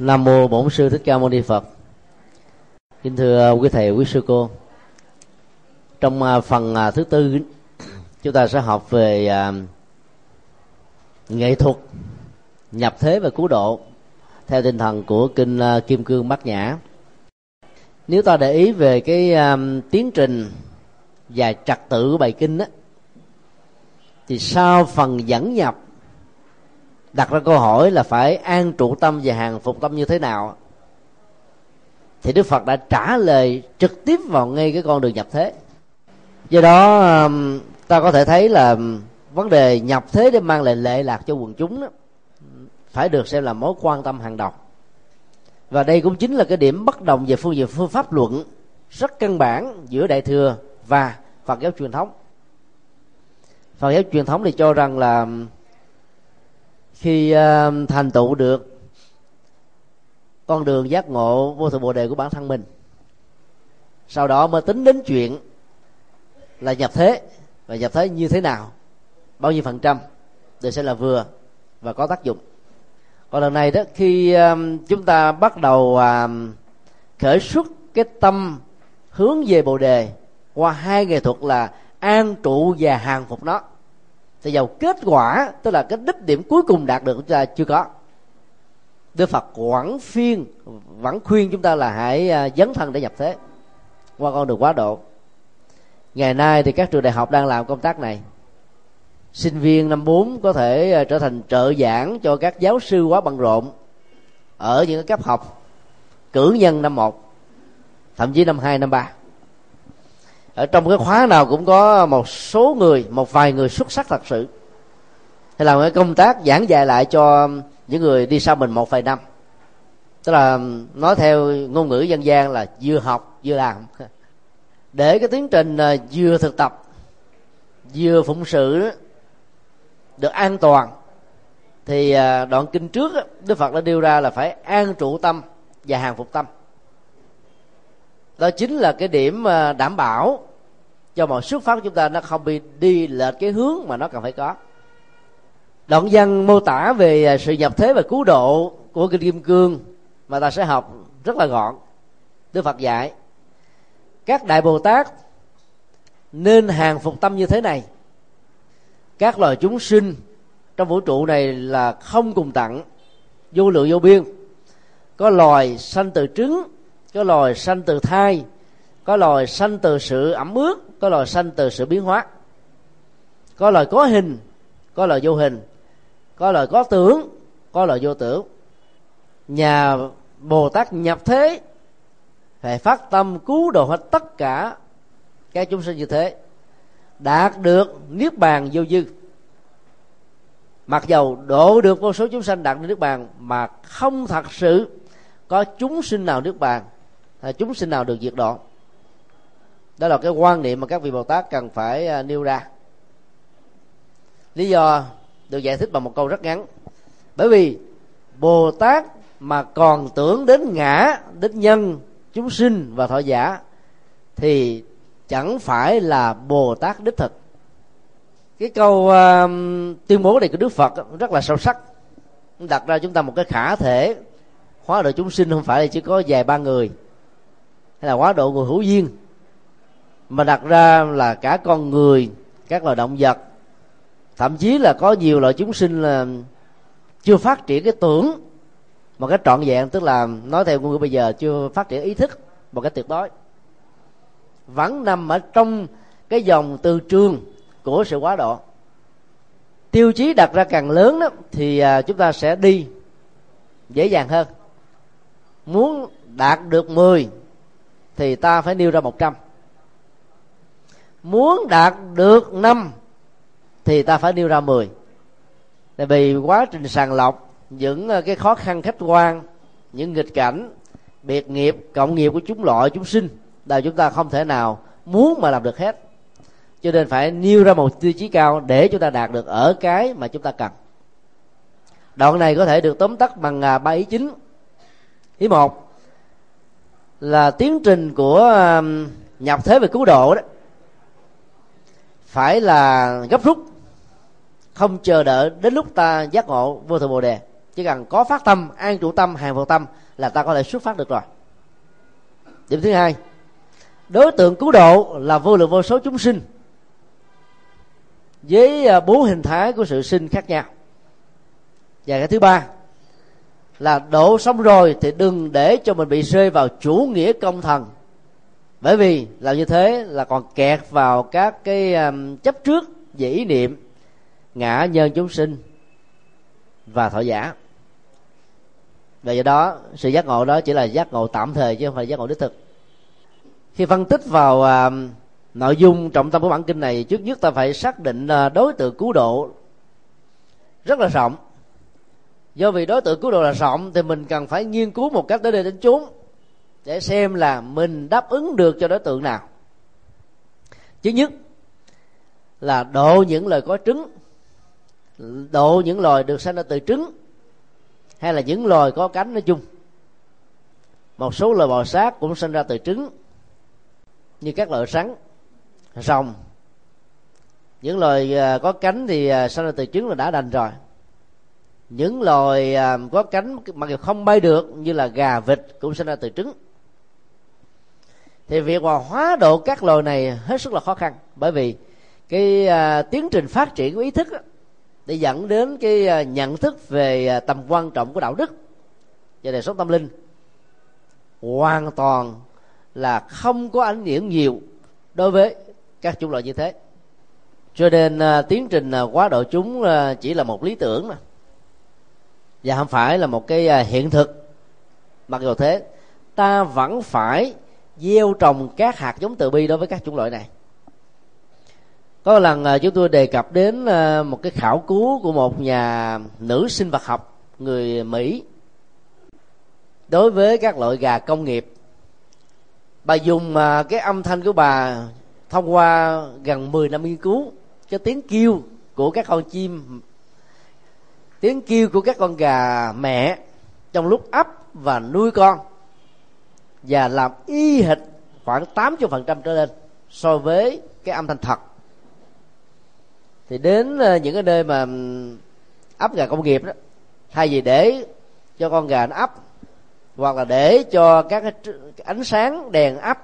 Nam mô Bổn sư Thích Ca Mâu Ni Phật. Kính thưa à, quý thầy, quý sư cô. Trong à, phần à, thứ tư chúng ta sẽ học về nghệ thuật nhập thế và cứu độ theo tinh thần của kinh Kim Cương Bát Nhã. Nếu ta để ý về cái tiến trình và trật tự của bài kinh đó, thì sau phần dẫn nhập đặt ra câu hỏi là phải an trụ tâm và hàng phục tâm như thế nào? Thì đức phật đã trả lời trực tiếp vào ngay cái con đường nhập thế. Do đó ta có thể thấy là vấn đề nhập thế để mang lại lệ lạc cho quần chúng đó, phải được xem là mối quan tâm hàng đầu. Và đây cũng chính là cái điểm bất đồng về phương diện phương pháp luận rất căn bản giữa đại thừa và phật giáo truyền thống. Phật giáo truyền thống thì cho rằng là khi uh, thành tựu được con đường giác ngộ vô thượng bồ đề của bản thân mình sau đó mới tính đến chuyện là nhập thế và nhập thế như thế nào bao nhiêu phần trăm để sẽ là vừa và có tác dụng. Còn lần này đó khi ờ, chúng ta bắt đầu ờ, khởi xuất cái tâm hướng về bồ đề qua hai nghệ thuật là an trụ và hàng phục nó thì giàu kết quả tức là cái đích điểm cuối cùng đạt được chúng ta chưa có. Đức Phật quảng phiên vẫn khuyên chúng ta là hãy à, dấn thân để nhập thế qua con đường quá độ. Ngày nay thì các trường đại học đang làm công tác này. Sinh viên năm 4 có thể à, trở thành trợ giảng cho các giáo sư quá bận rộn ở những cấp học cử nhân năm 1 thậm chí năm 2, năm 3 ở trong cái khóa nào cũng có một số người, một vài người xuất sắc thật sự. Hay làm cái công tác giảng dạy lại cho những người đi sau mình một vài năm. Tức là nói theo ngôn ngữ dân gian là vừa học, vừa làm. Để cái tiến trình à, vừa thực tập, vừa phụng sự được an toàn, thì à, đoạn kinh trước đức phật đã đưa ra là phải an trụ tâm và hàng phục tâm. Đó chính là cái điểm à, đảm bảo cho mọi xuất phát của chúng ta nó không bị đi lệch cái hướng mà nó cần phải có. Đoạn văn mô tả về à, sự nhập thế và cứu độ của kinh kim cương mà ta sẽ học rất là gọn. Đức phật dạy, các đại bồ tát nên hàng phục tâm như thế này. Các loài chúng sinh trong vũ trụ này là không cùng tặng, vô lượng vô biên. Có loài sanh từ trứng, có loài sanh từ thai, có loài sanh từ sự ẩm ướt có loài sanh từ sự biến hóa. Có loài có hình, có loài vô hình. Có loài có tưởng, có loài vô tưởng. Nhà bồ tát nhập thế, phải phát tâm cứu độ hết tất cả các chúng sinh như thế, đạt được niết bàn vô dư. Mặc dầu độ được vô số chúng sanh đạt được niết bàn, mà không thật sự có chúng sinh nào niết bàn, hay chúng sinh nào được diệt độ đó là cái quan niệm mà các vị bồ tát cần phải à, nêu ra. Lý do được giải thích bằng một câu rất ngắn. Bởi vì bồ tát mà còn tưởng đến ngã đến nhân chúng sinh và thọ giả thì chẳng phải là bồ tát đích thực. Cái câu uh, tuyên bố này của đức phật rất là sâu sắc. Đặt ra chúng ta một cái khả thể hóa độ chúng sinh không phải là chỉ có vài ba người hay là hóa độ người hữu duyên mà đặt ra là cả con người, các loài động vật, thậm chí là có nhiều loại chúng sinh là chưa phát triển cái tưởng một cái trọn vẹn, tức là nói theo ngôn ngữ bây giờ, chưa phát triển ý thức một cái tuyệt đối. Vẫn nằm ở trong cái dòng từ trường của sự quá độ. Tiêu chí đặt ra càng lớn đó, thì à, chúng ta sẽ đi dễ dàng hơn. Muốn đạt được 10 thì ta phải nêu ra 100 muốn đạt được năm, thì ta phải nêu ra 10 tại vì quá trình sàng lọc, những ờ, cái khó khăn khách quan, những nghịch cảnh, biệt nghiệp, cộng nghiệp của chúng loại, chúng sinh là chúng ta không thể nào muốn mà làm được hết. Cho nên phải nêu ra một tiêu chí cao để chúng ta đạt được ở cái mà chúng ta cần. Đoạn này có thể được tóm tắt bằng à, ba ý chính. Ý một là tiến trình của nhập thế về cứu độ đó phải là gấp rút, không chờ đợi đến lúc ta giác ngộ vô thượng bồ đề. Chỉ cần có phát tâm, an trụ tâm, hàng vào tâm là ta có thể xuất phát được rồi. Điểm thứ hai, đối tượng cứu độ là vô lượng vô số chúng sinh với à, bốn hình thái của sự sinh khác nhau. Và cái thứ ba là độ xong rồi thì đừng để cho mình bị rơi vào chủ nghĩa công thần bởi vì làm như thế là còn kẹt vào các cái um, chấp trước về ý niệm ngã nhân chúng sinh và thọ giả. Và do đó sự giác ngộ đó chỉ là giác ngộ tạm thời chứ không phải giác ngộ đích thực. Khi phân tích vào uh, nội dung trọng tâm của bản kinh này trước nhất ta phải xác định uh, đối tượng cứu độ rất là rộng. Do vì đối tượng cứu độ là rộng thì mình cần phải nghiên cứu một cách tới đây đến chốn để xem là mình đáp ứng được cho đối tượng nào. Thứ nhất là độ những lời có trứng, độ những loài được sinh ra từ trứng, hay là những loài có cánh nói chung. Một số loài bò sát cũng sinh ra từ trứng, như các loại rắn, rồng. Những loài à, có cánh thì à, sinh ra từ trứng là đã đành rồi. Những loài à, có cánh, mặc dù không bay được, như là gà vịt cũng sinh ra từ trứng thì việc mà hóa độ các loài này hết sức là khó khăn. Bởi vì cái uh, tiến trình phát triển của ý thức đó, để dẫn đến cái uh, nhận thức về uh, tầm quan trọng của đạo đức và đời sống tâm linh hoàn toàn là không có ảnh hưởng nhiều đối với các chủng loại như thế. Cho nên uh, tiến trình uh, quá độ chúng uh, chỉ là một lý tưởng mà. Và không phải là một cái uh, hiện thực. Mặc dù thế ta vẫn phải gieo trồng các hạt giống từ bi đối với các chủng loại này. Có lần à, chúng tôi đề cập đến à, một cái khảo cứu của một nhà nữ sinh vật học người mỹ đối với các loại gà công nghiệp. Bà dùng à, cái âm thanh của bà thông qua gần 10 năm nghiên cứu cho tiếng kêu của các con chim, tiếng kêu của các con gà mẹ trong lúc ấp và nuôi con và làm y hệt khoảng 80% trở lên so với cái âm thanh thật. Thì đến ờ, những cái nơi mà ấp gà công nghiệp đó, thay vì để cho con gà nó ấp, hoặc là để cho các cái ánh sáng đèn ấp,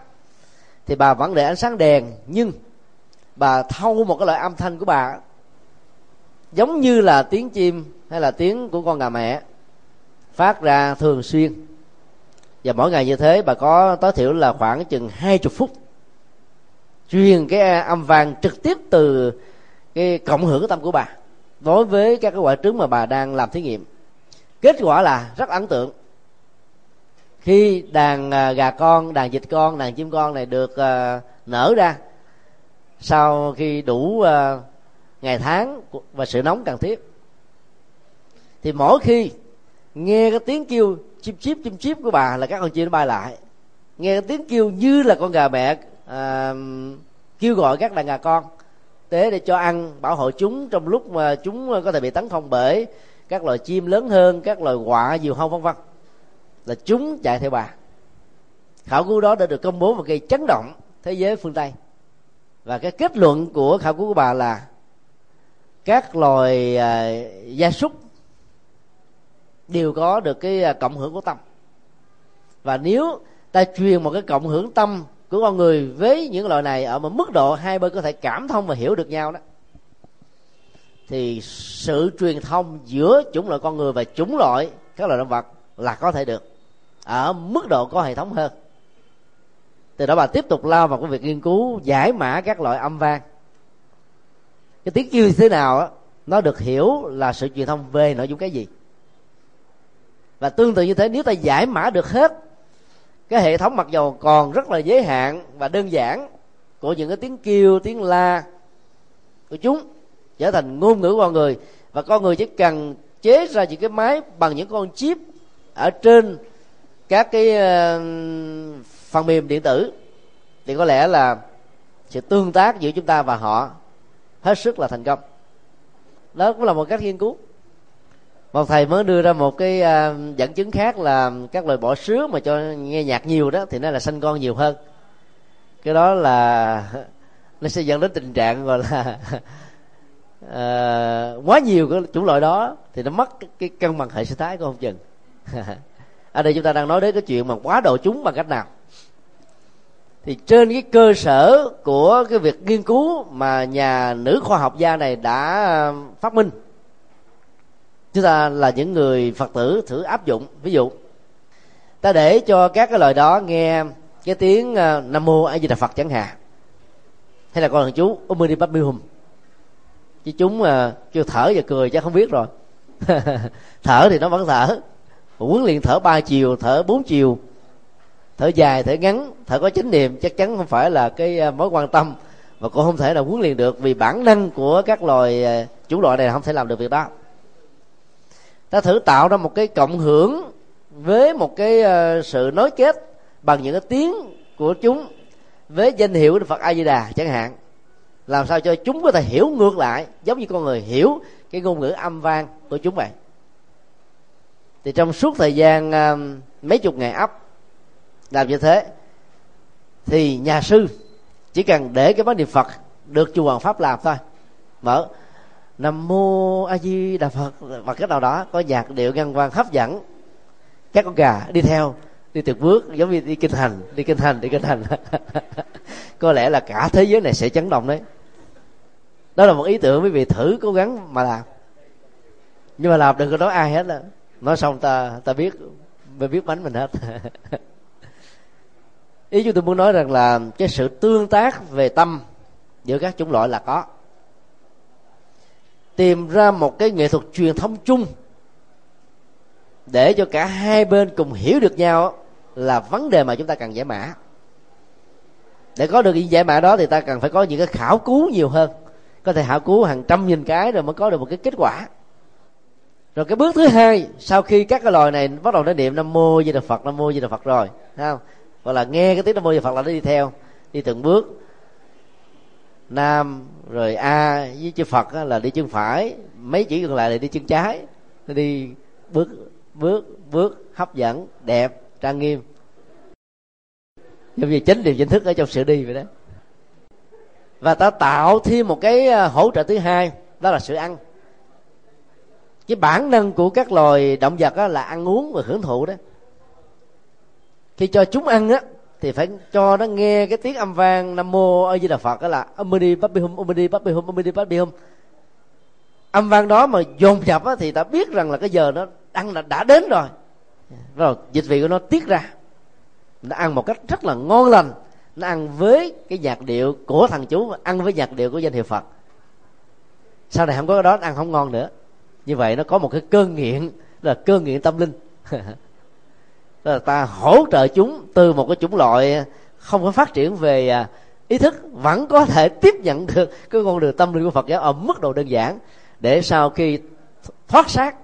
thì bà vẫn để ánh sáng đèn, nhưng bà thâu một cái loại âm thanh của bà, giống như là tiếng chim hay là tiếng của con gà mẹ, phát ra thường xuyên và mỗi ngày như thế, bà có tối thiểu là khoảng chừng hai chục phút truyền cái âm vang trực tiếp từ cái cộng hưởng tâm của bà. Đối với các cái quả trứng mà bà đang làm thí nghiệm. Kết quả là rất ấn tượng. Khi đàn à, gà con, đàn vịt con, đàn chim con này được à, nở ra, sau khi đủ à, ngày tháng và sự nóng cần thiết, thì mỗi khi nghe cái tiếng kêu chim chip chim chip của bà là các con chim nó bay lại. Nghe tiếng kêu như là con gà mẹ à, kêu gọi các đàn gà con. Tế để cho ăn bảo hộ chúng trong lúc mà chúng có thể bị tấn công bởi các loài chim lớn hơn các loài quạ diều hâu vân vân. Là chúng chạy theo bà. Khảo cứu đó đã được công bố và gây chấn động thế giới phương tây. Và cái kết luận của khảo cứu của bà là các loài à, gia súc đều có được cái à, cộng hưởng của tâm. Và nếu ta truyền một cái cộng hưởng tâm của con người với những loại này ở một mức độ hai bên có thể cảm thông và hiểu được nhau đó thì sự truyền thông giữa chủng loại con người và chủng loại các loài động vật là có thể được ở mức độ có hệ thống hơn. Từ đó bà tiếp tục lao vào cái việc nghiên cứu giải mã các loại âm vang. Cái tiếng kêu như thế nào đó, nó được hiểu là sự truyền thông về nội dung cái gì và tương tự như thế, nếu ta giải mã được hết, cái hệ thống mặc dầu còn rất là giới hạn và đơn giản của những cái tiếng kêu, tiếng la của chúng, trở thành ngôn ngữ con người. Và con người chỉ cần chế ra những cái máy bằng những con chip ở trên các cái ờ, phần mềm điện tử, thì có lẽ là sự tương tác giữa chúng ta và họ hết sức là thành công. Đó cũng là một cách nghiên cứu một thầy mới đưa ra một cái uh, dẫn chứng khác là các loại bỏ sứa mà cho nghe nhạc nhiều đó thì nó là sanh con nhiều hơn. Cái đó là nó sẽ dẫn đến tình trạng gọi là uh, quá nhiều cái chủng loại đó thì nó mất cái, cái cân bằng hệ sinh thái của không chừng ở đây chúng ta đang nói đến cái chuyện mà quá độ chúng bằng cách nào. Thì trên cái cơ sở của cái việc nghiên cứu mà nhà nữ khoa học gia này đã à, phát minh chúng ta là những người phật tử thử áp dụng. Ví dụ, ta để cho các cái lời đó nghe cái tiếng ờ, nam mô a di đà phật chẳng hạn. Hay là con thằng chú ôm đi papi hùm chứ chúng mà kêu thở và cười chắc không biết rồi. Thở thì nó vẫn thở. Huấn luyện thở ba chiều, thở bốn chiều. Thở dài, thở ngắn, thở có chánh niệm chắc chắn không phải là cái ờ, mối quan tâm. Và cũng không thể là huấn luyện được vì bản năng của các loài chủ chủng loại này không thể làm được việc đó ta thử tạo ra một cái cộng hưởng với một cái ờ, sự nối kết bằng những cái tiếng của chúng với danh hiệu Phật A Di Đà chẳng hạn. Làm sao cho chúng có thể hiểu ngược lại, giống như con người hiểu cái ngôn ngữ âm vang của chúng vậy. Thì trong suốt thời gian ờ, mấy chục ngày ấp, làm như thế, thì nhà sư chỉ cần để cái bát niệm phật được chùa hoàng pháp làm thôi. Mở nam mô a di đà phật. Và cái nào đó, có nhạc điệu ngăn quan hấp dẫn, các con gà đi theo, đi từng bước, giống như đi kinh hành, đi kinh hành, đi kinh hành. Có lẽ là cả thế giới này sẽ chấn động đấy. Đó là một ý tưởng quý vị thử cố gắng mà làm. Nhưng mà làm đừng có nói ai hết đó nói xong ta ta biết mình biết bánh mình hết. Ý chúng tôi muốn nói rằng là cái sự tương tác về tâm giữa các chủng loại là có tìm ra một cái nghệ thuật truyền thông chung để cho cả hai bên cùng hiểu được nhau là vấn đề mà chúng ta cần giải mã. Để có được những giải mã đó thì ta cần phải có những cái khảo cứu nhiều hơn. Có thể khảo cứu hàng trăm nghìn cái rồi mới có được một cái kết quả. Rồi cái bước thứ hai, sau khi các cái loài này bắt đầu nó niệm nam mô di đà phật, nam mô di đà phật rồi không? Gọi là nghe cái tiếng nam mô di đà phật là nó đi theo, đi từng bước. Nam rồi a với chữ phật là đi chân phải, mấy chữ còn lại là đi chân trái. Đi bước bước bước, hấp dẫn, đẹp, trang nghiêm. Giống như chính điều chính thức ở trong sự đi vậy đó. Và ta tạo thêm một cái à, hỗ trợ thứ hai, đó là sự ăn. Cái bản năng của các loài động vật là ăn uống và hưởng thụ đó. Khi cho chúng ăn á thì phải cho nó nghe cái tiếng âm vang nam mô a di đà phật đó là amudi papi hum amudi papi hum amudi papi hum. Âm vang đó mà dồn dập á, thì ta biết rằng là cái giờ nó ăn là đã đến rồi. Rồi dịch vị của nó tiết ra. Nó ăn một cách rất là ngon lành. Nó ăn với cái nhạc điệu của thằng chú ăn với nhạc điệu của danh hiệu phật. Sau này không có cái đó ăn không ngon nữa. Như vậy nó có một cái cơn nghiện là cơn nghiện tâm linh. Tức là ta hỗ trợ chúng từ một cái chủng loại không có phát triển về à, ý thức, vẫn có thể tiếp nhận được cái con đường tâm linh của Phật giáo ở mức độ đơn giản để sau khi thoát xác,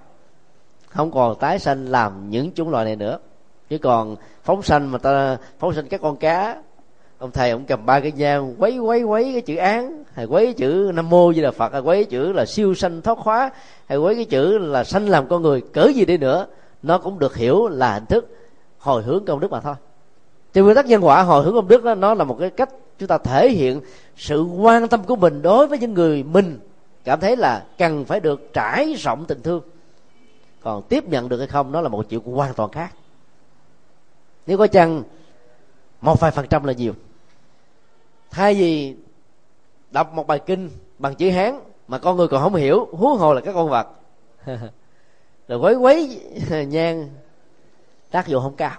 không còn tái sanh làm những chủng loại này nữa. Chứ còn phóng sanh mà ta, phóng sanh các con cá, ông thầy ông cầm ba cái dao, quấy quấy quấy cái chữ án, hay quấy chữ nam mô như là phật, hay quấy chữ là siêu sanh thoát khóa hay quấy cái chữ là sanh làm con người cỡ gì đi nữa, nó cũng được hiểu là hình thức hồi hướng công đức mà thôi. Thì nguyên tắc nhân quả hồi hướng công đức đó, nó là một cái cách chúng ta thể hiện sự quan tâm của mình đối với những người mình cảm thấy là cần phải được trải rộng tình thương. Còn tiếp nhận được hay không, nó là một chuyện hoàn toàn khác. Nếu có chăng, một vài phần trăm là nhiều. Thay vì đọc một bài kinh bằng chữ hán mà con người còn không hiểu, huống hồ là các con vật. Rồi quấy quấy nhang tác dụng không cao.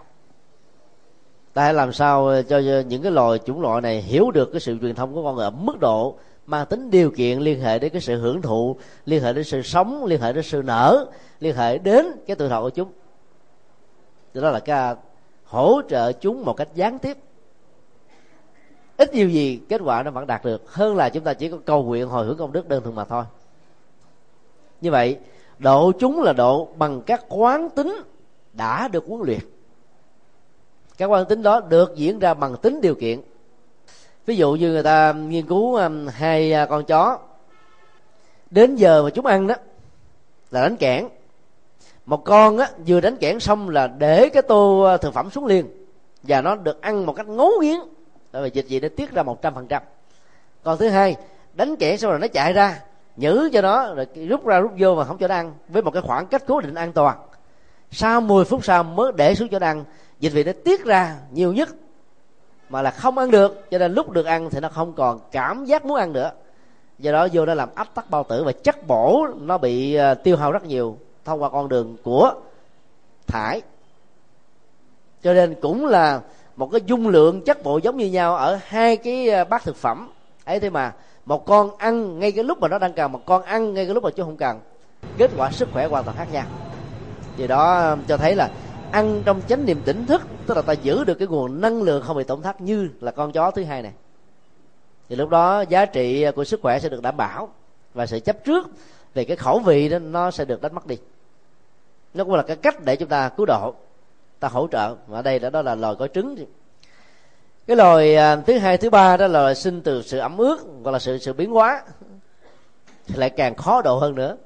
Ta hãy làm sao ờ, cho những cái loài chủng loại này hiểu được cái sự truyền thông của con người ở mức độ mang tính điều kiện liên hệ đến cái sự hưởng thụ, liên hệ đến sự sống, liên hệ đến sự nở, liên hệ đến cái tự thọ của chúng. Đó là cái à, hỗ trợ chúng một cách gián tiếp. Ít nhiều gì kết quả nó vẫn đạt được, hơn là chúng ta chỉ có cầu nguyện hồi hướng công đức đơn thuần mà thôi. Như vậy, độ chúng là độ bằng các quán tính đã được huấn luyện. Các quan tính đó được diễn ra bằng tính điều kiện. Ví dụ như người ta nghiên cứu um, hai à, con chó. Đến giờ mà chúng ăn đó, là đánh kẽn. Một con á, vừa đánh kẽn xong là để cái tô à, thực phẩm xuống liền. Và nó được ăn một cách ngấu nghiến. Tại vì dịch gì nó tiết ra một trăm phần trăm. Còn thứ hai, đánh kẽn xong rồi nó chạy ra, nhử cho nó, rồi rút ra rút vô mà không cho nó ăn, với một cái khoảng cách cố định an toàn sau 10 phút sau mới để xuống cho ăn dịch vị nó tiết ra nhiều nhất mà là không ăn được. Cho nên lúc được ăn thì nó không còn cảm giác muốn ăn nữa. Do đó vô nó làm áp tắc bao tử và chất bổ nó bị ờ, tiêu hao rất nhiều thông qua con đường của thải. Cho nên cũng là một cái dung lượng chất bổ giống như nhau ở hai cái ờ, bát thực phẩm. Ấy thế mà một con ăn ngay cái lúc mà nó đang cần, một con ăn ngay cái lúc mà chú không cần. Kết quả sức khỏe hoàn toàn khác nhau vì đó um, cho thấy là ăn trong chánh niệm tỉnh thức tức là ta giữ được cái nguồn năng lượng không bị tổn thất như là con chó thứ hai này. Thì lúc đó giá trị uh, của sức khỏe sẽ được đảm bảo và sự chấp trước về cái khẩu vị đó nó sẽ được đánh mất đi. Nó cũng là cái cách để chúng ta cứu độ ta hỗ trợ. Và ở đây đó, đó là loài có trứng. Cái loài à, thứ hai thứ ba đó là sinh từ sự ẩm ướt gọi là sự sự biến hóa. Thì lại càng khó độ hơn nữa.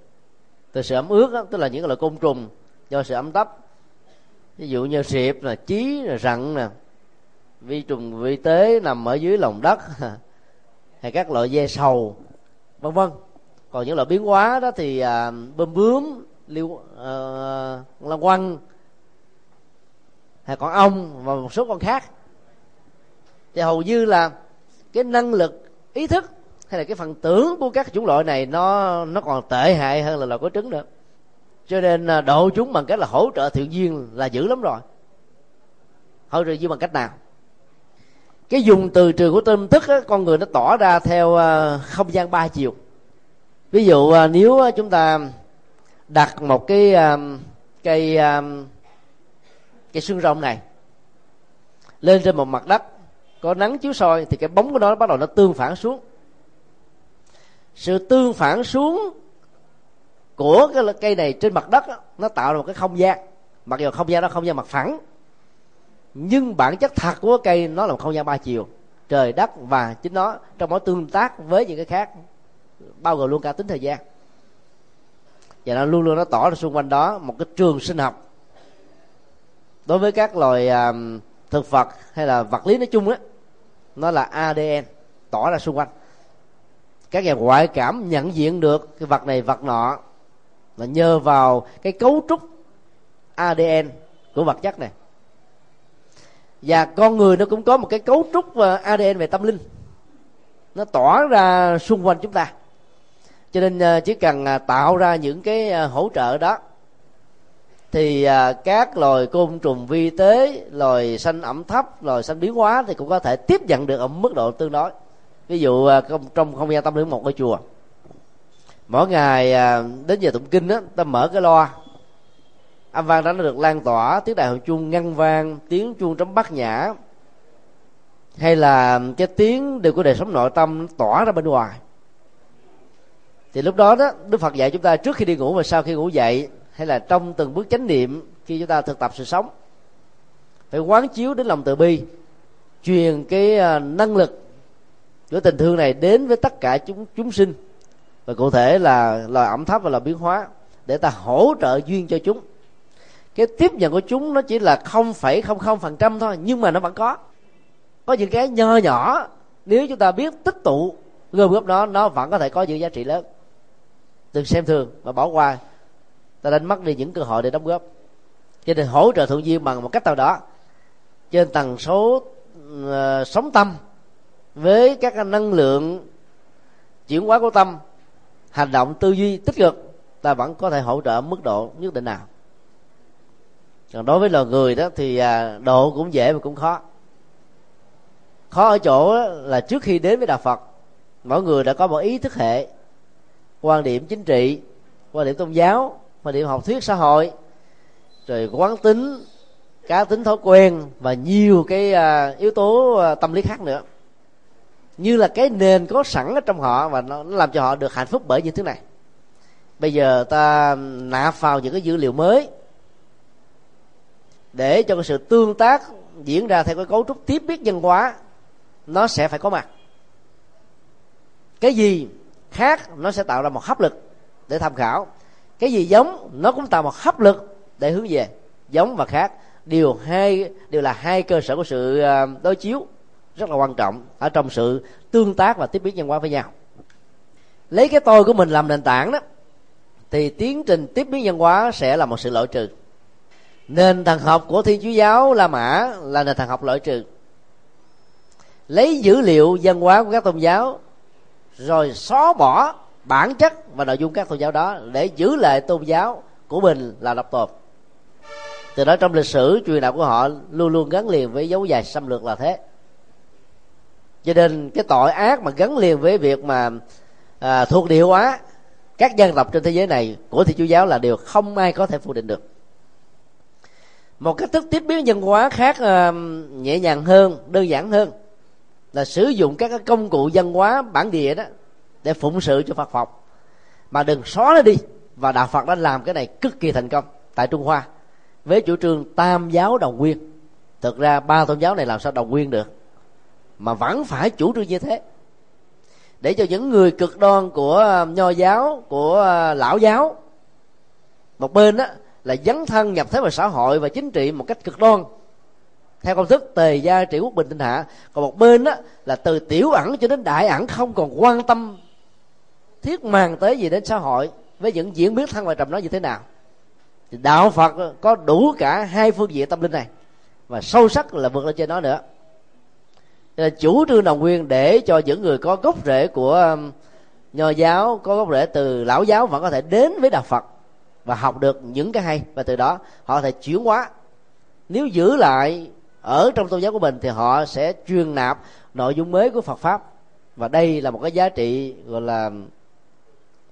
Từ sự ẩm ướt đó, tức là những loại côn trùng do sự ấm tấp. Ví dụ như diệp là chí là rặn nè vi trùng vi tế nằm ở dưới lòng đất hay các loại dê sầu vân vân. Còn những loại biến hóa đó thì à, bơm bướm liêu à, lăng quăng hay con ong và một số con khác. Thì hầu như là cái năng lực ý thức hay là cái phần tưởng của các chủng loại này nó nó còn tệ hại hơn là loại có trứng nữa cho nên à, độ chúng bằng cách là hỗ trợ thiện duyên là dữ lắm rồi. Hỗ trợ duyên bằng cách nào? Cái dùng từ trường của tâm thức á, con người nó tỏ ra theo à, không gian ba chiều. Ví dụ à, nếu chúng ta đặt một cái cây cây xương rồng này lên trên một mặt đất có nắng chiếu soi thì cái bóng của nó bắt đầu nó tương phản xuống. Sự tương phản xuống của cái cây này trên mặt đất đó, nó tạo ra một cái không gian. Mặc dù không gian đó không gian mặt phẳng nhưng bản chất thật của cây nó là một không gian ba chiều. Trời đất và chính nó trong mối tương tác với những cái khác bao gồm luôn cả tính thời gian. Và nó luôn luôn nó tỏ ra xung quanh đó một cái trường sinh học. Đối với các loài uh, thực vật hay là vật lý nói chung á nó là adn tỏ ra xung quanh. Các nhà ngoại cảm nhận diện được cái vật này vật nọ là nhờ vào cái cấu trúc adn của vật chất này. Và con người nó cũng có một cái cấu trúc ờ, adn về tâm linh. Nó tỏa ra xung quanh chúng ta. Cho nên ờ, chỉ cần ờ, tạo ra những cái hỗ trợ đó, thì các loài côn trùng vi tế, loài xanh ẩm thấp, loài xanh biến hóa thì cũng có thể tiếp nhận được ở mức độ tương đối. Ví dụ trong không gian tâm linh một ngôi chùa mỗi ngày à, đến giờ tụng kinh đó ta mở cái loa. Âm vang đó nó được lan tỏa, tiếng đại hội chuông ngăn vang, tiếng chuông trống bát nhã. Hay là cái tiếng đều của đời sống nội tâm tỏa ra bên ngoài. Thì lúc đó đó, đức phật dạy chúng ta trước khi đi ngủ và sau khi ngủ dậy, hay là trong từng bước chánh niệm khi chúng ta thực tập sự sống, phải quán chiếu đến lòng từ bi, truyền cái à, năng lực của tình thương này đến với tất cả chúng chúng sinh và cụ thể là loài ẩm thấp và loài biến hóa để ta hỗ trợ duyên cho chúng. Cái tiếp nhận của chúng nó chỉ là không phẩy không không phần trăm thôi nhưng mà nó vẫn có. Có những cái nho nhỏ nếu chúng ta biết tích tụ gom góp nó nó vẫn có thể có những giá trị lớn. Đừng xem thường và bỏ qua. Ta đánh mất đi những cơ hội để đóng góp. Cho nên hỗ trợ thuận duyên bằng một cách nào đó. Trên tần số uh, sống tâm với các năng lượng chuyển hóa của tâm hành động tư duy tích cực, ta vẫn có thể hỗ trợ mức độ nhất định nào. Còn đối với loài người đó thì à, độ cũng dễ mà cũng khó. Khó ở chỗ là trước khi đến với đạo phật, mỗi người đã có một ý thức hệ, quan điểm chính trị, quan điểm tôn giáo, quan điểm học thuyết xã hội, rồi quán tính, cá tính thói quen và nhiều cái à, yếu tố à, tâm lý khác nữa như là cái nền có sẵn ở trong họ và nó, nó làm cho họ được hạnh phúc bởi những thứ này. Bây giờ ta nạp vào những cái dữ liệu mới để cho cái sự tương tác diễn ra theo cái cấu trúc tiếp biết nhân hóa nó sẽ phải có mặt. Cái gì khác nó sẽ tạo ra một hấp lực để tham khảo. Cái gì giống nó cũng tạo một hấp lực để hướng về giống và khác. Điều hai đều là hai cơ sở của sự à, đối chiếu rất là quan trọng ở trong sự tương tác và tiếp biến nhân hóa với nhau. Lấy cái tôi của mình làm nền tảng đó, thì tiến trình tiếp biến văn hóa sẽ là một sự loại trừ. Nền thần học của thiên chúa giáo la mã là nền thần học loại trừ. Lấy dữ liệu văn hóa của các tôn giáo, rồi xóa bỏ bản chất và nội dung các tôn giáo đó để giữ lại tôn giáo của mình là độc tồn từ đó trong lịch sử, truyền đạo của họ luôn luôn gắn liền với dấu dài xâm lược là thế cho nên cái tội ác mà gắn liền với việc mà à, thuộc địa hóa các dân tộc trên thế giới này của thiên chúa giáo là điều không ai có thể phủ định được. Một cách thức tiếp biến văn hóa khác à, nhẹ nhàng hơn đơn giản hơn là sử dụng các cái công cụ văn hóa bản địa đó để phụng sự cho Phật học. Mà đừng xóa nó đi và đạo Phật đã làm cái này cực kỳ thành công tại Trung Hoa với chủ trương tam giáo đồng nguyên. Thực ra ba tôn giáo này làm sao đồng nguyên được? Mà vẫn phải chủ trương như thế. Để cho những người cực đoan của à, nho giáo, của à, lão giáo, một bên đó là dấn thân nhập thế vào xã hội và chính trị một cách cực đoan, theo công thức tề gia trị quốc bình tinh hạ. Còn một bên đó là từ tiểu ẩn cho đến đại ẩn không còn quan tâm, thiết màng tới gì đến xã hội với những diễn biến thân và trầm nó như thế nào. Thì đạo phật có đủ cả hai phương diện tâm linh này, và sâu sắc là vượt lên trên nó nữa là chủ trương đồng nguyên để cho những người có gốc rễ của um, nho giáo, có gốc rễ từ lão giáo vẫn có thể đến với đạo phật và học được những cái hay. Và từ đó họ có thể chuyển hóa. Nếu giữ lại ở trong tôn giáo của mình thì họ sẽ truyền nạp nội dung mới của Phật pháp. Và đây là một cái giá trị gọi là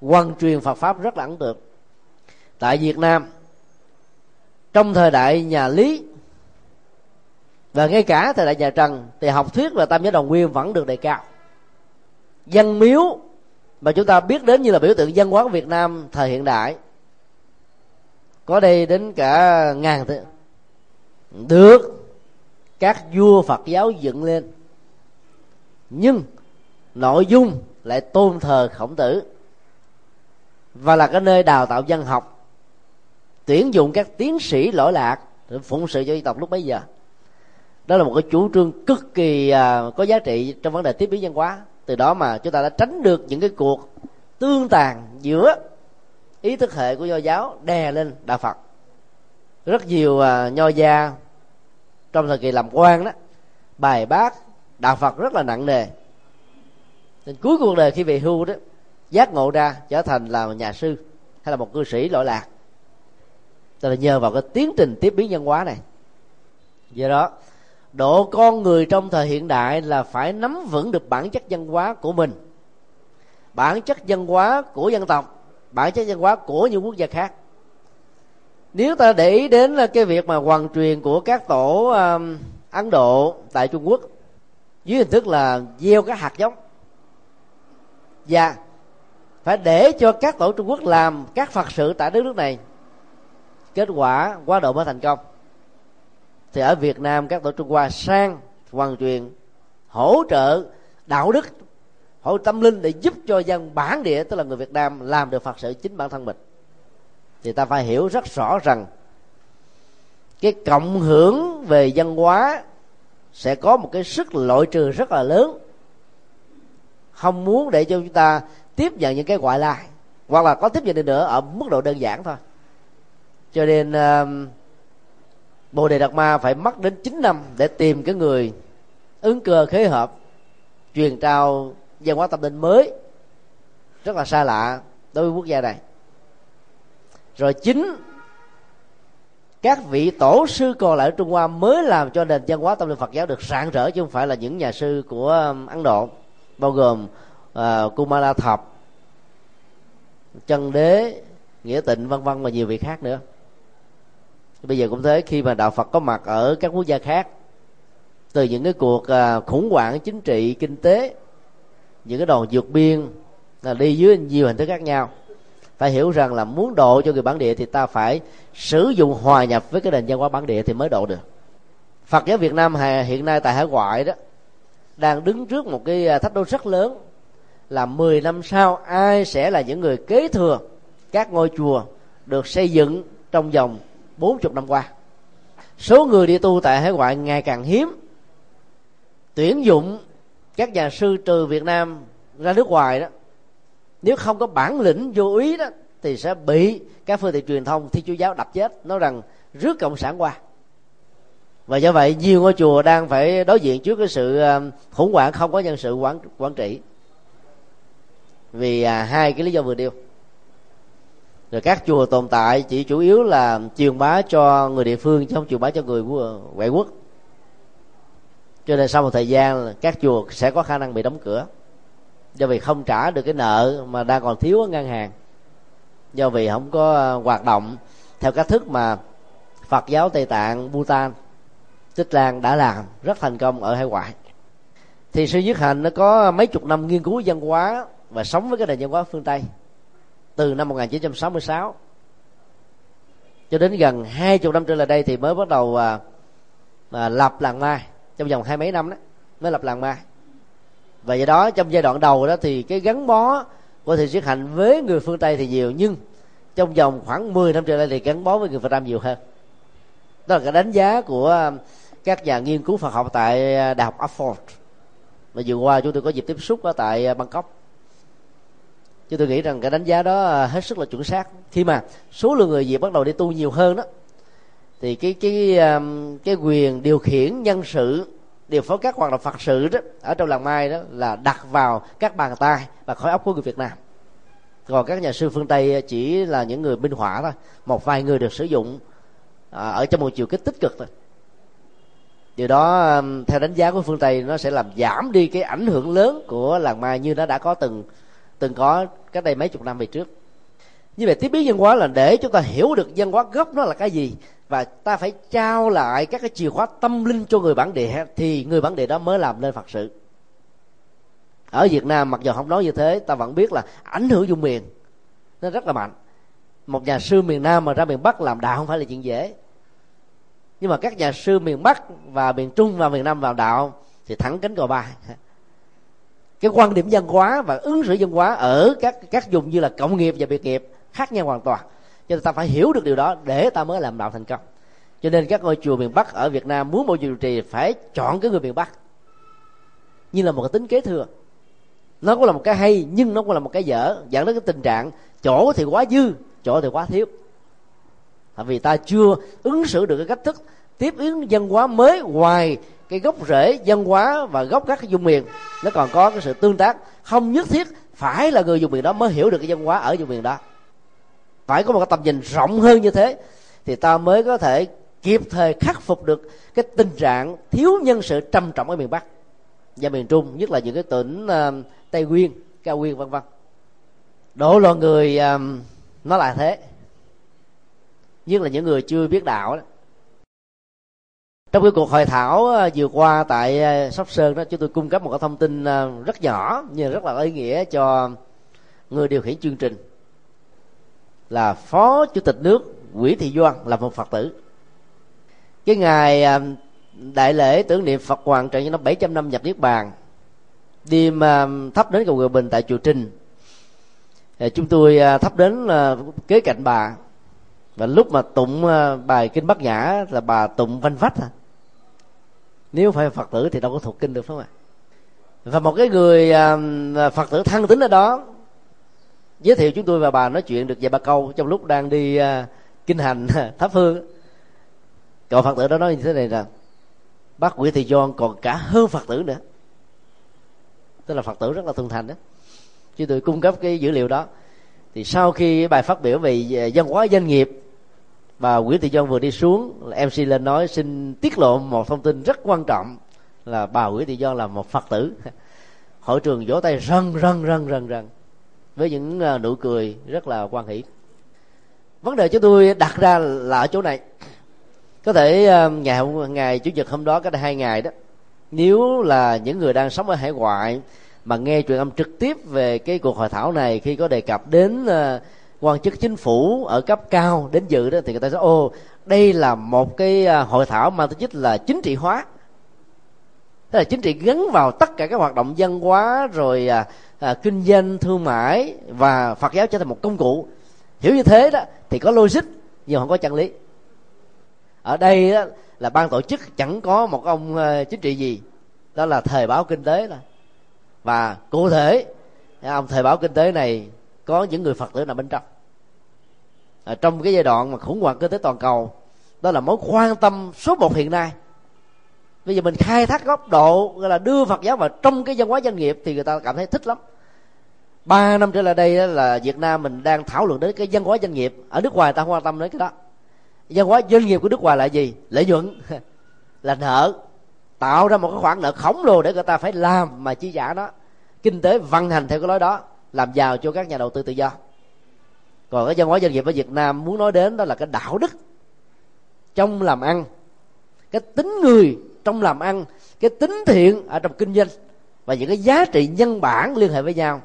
quan truyền Phật pháp rất là ấn tượng. Tại Việt Nam, trong thời đại nhà Lý và ngay cả thời đại nhà Trần, thì học thuyết và tam giới đồng nguyên vẫn được đề cao. Dân miếu mà chúng ta biết đến như là biểu tượng văn hóa của Việt Nam thời hiện đại, có đây đến cả ngàn được các vua phật giáo dựng lên. Nhưng nội dung lại tôn thờ khổng tử và là cái nơi đào tạo dân học, tuyển dụng các tiến sĩ lỗi lạc để phụng sự cho dân tộc lúc bấy giờ đó là một cái chủ trương cực kỳ à, có giá trị trong vấn đề tiếp biến văn hóa. Từ đó mà chúng ta đã tránh được những cái cuộc tương tàn giữa ý thức hệ của nho giáo đè lên đạo phật. Rất nhiều à, nho gia trong thời kỳ làm quan đó, bài bác đạo phật rất là nặng nề. Nên cuối cuộc đời khi về hưu đó, giác ngộ ra trở thành là một nhà sư hay là một cư sĩ lỗi lạc. Tức là nhờ vào cái tiến trình tiếp biến văn hóa này, do đó độ con người trong thời hiện đại là phải nắm vững được bản chất văn hóa của mình. Bản chất văn hóa của dân tộc bản chất văn hóa của những quốc gia khác. Nếu ta để ý đến cái việc mà hoàn truyền của các tổ um, ấn độ tại trung quốc dưới hình thức là gieo các hạt giống. Và phải để cho các tổ trung quốc làm các phật sự tại đất nước này. Kết quả quá độ mới thành công thì ở việt nam các tổ trung hoa sang hoàn truyền hỗ trợ đạo đức hỗ trợ tâm linh để giúp cho dân bản địa tức là người việt nam làm được phật sự chính bản thân mình. Thì ta phải hiểu rất rõ rằng cái cộng hưởng về văn hóa sẽ có một cái sức loại trừ rất là lớn. Không muốn để cho chúng ta tiếp nhận những cái ngoại lai hoặc là có tiếp nhận được nữa ở mức độ đơn giản thôi. Cho nên uh, bồ đề đạt ma phải mất đến 9 năm để tìm cái người ứng cơ khế hợp truyền trao văn hóa tâm linh mới rất là xa lạ đối với quốc gia này rồi chính các vị tổ sư còn lại ở Trung Hoa mới làm cho nền văn hóa tâm linh Phật giáo được rạng rỡ chứ không phải là những nhà sư của um, Ấn Độ bao gồm uh, Kumala Thập, Chân Đế, Nghĩa Tịnh vân vân và nhiều vị khác nữa. Bây giờ cũng thế, khi mà đạo Phật có mặt ở các quốc gia khác, từ những cái cuộc à, khủng hoảng chính trị, kinh tế, những cái đoàn vượt biên, là đi dưới nhiều hình thức khác nhau, phải hiểu rằng là muốn độ cho người bản địa thì ta phải sử dụng hòa nhập với cái nền văn hóa bản địa thì mới độ được. Phật giáo việt nam hiện nay tại hải ngoại đó, đang đứng trước một cái à, thách đố rất lớn, là 10 năm sau ai sẽ là những người kế thừa các ngôi chùa được xây dựng trong vòng 40 năm qua. Số người đi tu tại hải ngoại ngày càng hiếm. Tuyển dụng các nhà sư từ Việt Nam ra nước ngoài đó nếu không có bản lĩnh vô ý đó thì sẽ bị các phương tiện truyền thông thi chúa giáo đập chết nói rằng rước cộng sản qua. Và do vậy nhiều ngôi chùa đang phải đối diện trước cái sự ờ, khủng hoảng không có nhân sự quản quản trị. Vì à, hai cái lý do vừa nêu rồi các chùa tồn tại chỉ chủ yếu là truyền bá cho người địa phương, chứ không truyền bá cho người ngoại quốc. Cho nên sau một thời gian, các chùa sẽ có khả năng bị đóng cửa. Do vì không trả được cái nợ mà đang còn thiếu ở ngân hàng. Do vì không có à, hoạt động theo cách thức mà Phật giáo Tây Tạng, Bhutan, Tích Lan đã làm rất thành công ở hải ngoại. Thì sư nhất hành nó có mấy chục năm nghiên cứu văn hóa và sống với cái nền văn hóa phương Tây từ năm 1966 cho đến gần hai chục năm trở lại đây thì mới bắt đầu à, à, lập làng mai. Trong vòng hai mấy năm đó mới lập làng mai. Và do đó trong giai đoạn đầu đó thì cái gắn bó của thầy siết hạnh với người phương tây thì nhiều nhưng trong vòng khoảng 10 năm trở lại thì gắn bó với người Việt Nam nhiều hơn. Đó là cái đánh giá của các nhà nghiên cứu Phật học tại à, đại học Oxford. Mà vừa qua chúng tôi có dịp tiếp xúc ở tại à, Bangkok chứ tôi nghĩ rằng cái đánh giá đó hết sức là chuẩn xác. Khi mà số lượng người việt bắt đầu đi tu nhiều hơn đó, thì cái cái um, cái quyền điều khiển nhân sự, điều phối các hoạt động phật sự đó ở trong làng mai đó là đặt vào các bàn tay và khối óc của người việt nam. Còn các nhà sư phương tây chỉ là những người minh họa thôi, một vài người được sử dụng à, ở trong một chiều kích tích cực thôi. Điều đó um, theo đánh giá của phương tây, nó sẽ làm giảm đi cái ảnh hưởng lớn của làng mai như nó đã có từng từng có cách đây mấy chục năm về trước. Như vậy, tiếp biến văn hóa là để chúng ta hiểu được văn hóa gốc nó là cái gì, và ta phải trao lại các cái chìa khóa tâm linh cho người bản địa, thì người bản địa đó mới làm nên phật sự. Ở việt nam, mặc dù không nói như thế, ta vẫn biết là ảnh hưởng vùng miền, nó rất là mạnh. Một nhà sư miền nam mà ra miền bắc làm đạo không phải là chuyện dễ. Nhưng mà các nhà sư miền bắc và miền trung và miền nam vào đạo thì thẳng cánh cò bay cái quan điểm văn hóa và ứng xử văn hóa ở các các vùng như là cộng nghiệp và biệt nghiệp khác nhau hoàn toàn. Cho nên ta phải hiểu được điều đó để ta mới làm đạo thành công. Cho nên các ngôi chùa miền bắc ở việt nam muốn một chùa trì phải chọn cái người miền bắc. Như là một cái tính kế thừa. Nó cũng là một cái hay, nhưng nó cũng là một cái dở, dẫn đến cái tình trạng chỗ thì quá dư, chỗ thì quá thiếu. Tại vì ta chưa ứng xử được cái cách thức tiếp ứng văn hóa mới ngoài cái gốc rễ văn hóa và gốc các cái vùng miền nó còn có cái sự tương tác. Không nhất thiết phải là người vùng miền đó mới hiểu được cái văn hóa ở vùng miền đó. Phải có một cái tầm nhìn rộng hơn như thế thì ta mới có thể kịp thời khắc phục được cái tình trạng thiếu nhân sự trầm trọng ở miền bắc và miền trung nhất là những cái tỉnh uh, tây nguyên cao nguyên vân vân. Đổ lo người uh, nó là thế. Nhất là những người chưa biết đạo đó trong cái cuộc hội thảo ờ, vừa qua tại ờ, sóc sơn đó, chúng tôi cung cấp một cái thông tin ờ, rất nhỏ nhưng rất là ý nghĩa cho người điều khiển chương trình. Là phó chủ tịch nước Nguyễn Thị Doan là một Phật tử. Cái ngày đại lễ tưởng niệm Phật Hoàng trợ năm 700 năm nhập niết bàn, đêm thắp đến cầu Người Bình tại chùa Trình chúng tôi thắp đến kế cạnh bà. Và lúc mà tụng bài kinh bát nhã là bà tụng vanh vách à nếu phải phật tử thì đâu có thuộc kinh được, phải không ạ? Và một cái người à, à, phật tử thân tính ở đó, giới thiệu chúng tôi và bà nói chuyện được vài ba câu trong lúc đang đi à, kinh hành thắp hương. Cậu phật tử đó nói như thế này là bác nguyễn thị doan còn cả hơn phật tử nữa. Tức là phật tử rất là thuần thành đó. Chứ tôi cung cấp cái dữ liệu đó. Thì sau khi bài phát biểu về văn hóa doanh nghiệp bà Nguyễn Thị Doan vừa đi xuống MC lên nói, xin tiết lộ một thông tin rất quan trọng là bà Nguyễn Thị Doan là một Phật tử. Hội trường vỗ tay rần rần rần rần rần, với những à, nụ cười rất là quan hỷ. Vấn đề chúng tôi đặt ra là ở chỗ này. Có thể à, ngày hôm, ngày chủ nhật hôm đó cách đây hai ngày đó, nếu là những người đang sống ở hải ngoại mà nghe truyền âm trực tiếp về cái cuộc hội thảo này khi có đề cập đến à, quan chức chính phủ ở cấp cao đến dự đó thì người ta nói ô đây là một cái à, hội thảo mang tính chất là chính trị hóa. Tức là chính trị gắn vào tất cả các hoạt động văn hóa rồi à, à, kinh doanh thương mại và phật giáo trở thành một công cụ. Hiểu như thế đó thì có logic nhưng không có chân lý. Ở đây đó, là ban tổ chức chẳng có một ông uh, chính trị gì. Đó là thời báo kinh tế là và cụ thể à, ông thời báo kinh tế này có những người phật tử nằm bên trong. À, trong cái giai đoạn mà khủng hoảng kinh tế toàn cầu đó là mối quan tâm số một hiện nay. Bây giờ mình khai thác góc độ gọi là đưa phật giáo vào trong cái văn hóa doanh nghiệp thì người ta cảm thấy thích lắm. Ba năm trở lại đây là việt nam mình đang thảo luận đến cái văn hóa doanh nghiệp. Ở nước ngoài ta không quan tâm đến cái đó. Văn hóa doanh nghiệp của nước ngoài là gì? Lợi nhuận. Là nợ. Tạo ra một cái khoản nợ khổng lồ để người ta phải làm mà chi trả nó. Kinh tế vận hành theo cái lối đó làm giàu cho các nhà đầu tư tự do. Còn cái văn hóa doanh nghiệp ở việt nam muốn nói đến đó là cái đạo đức trong làm ăn, cái tính người trong làm ăn, cái tính thiện ở trong kinh doanh và những cái giá trị nhân bản liên hệ với nhau.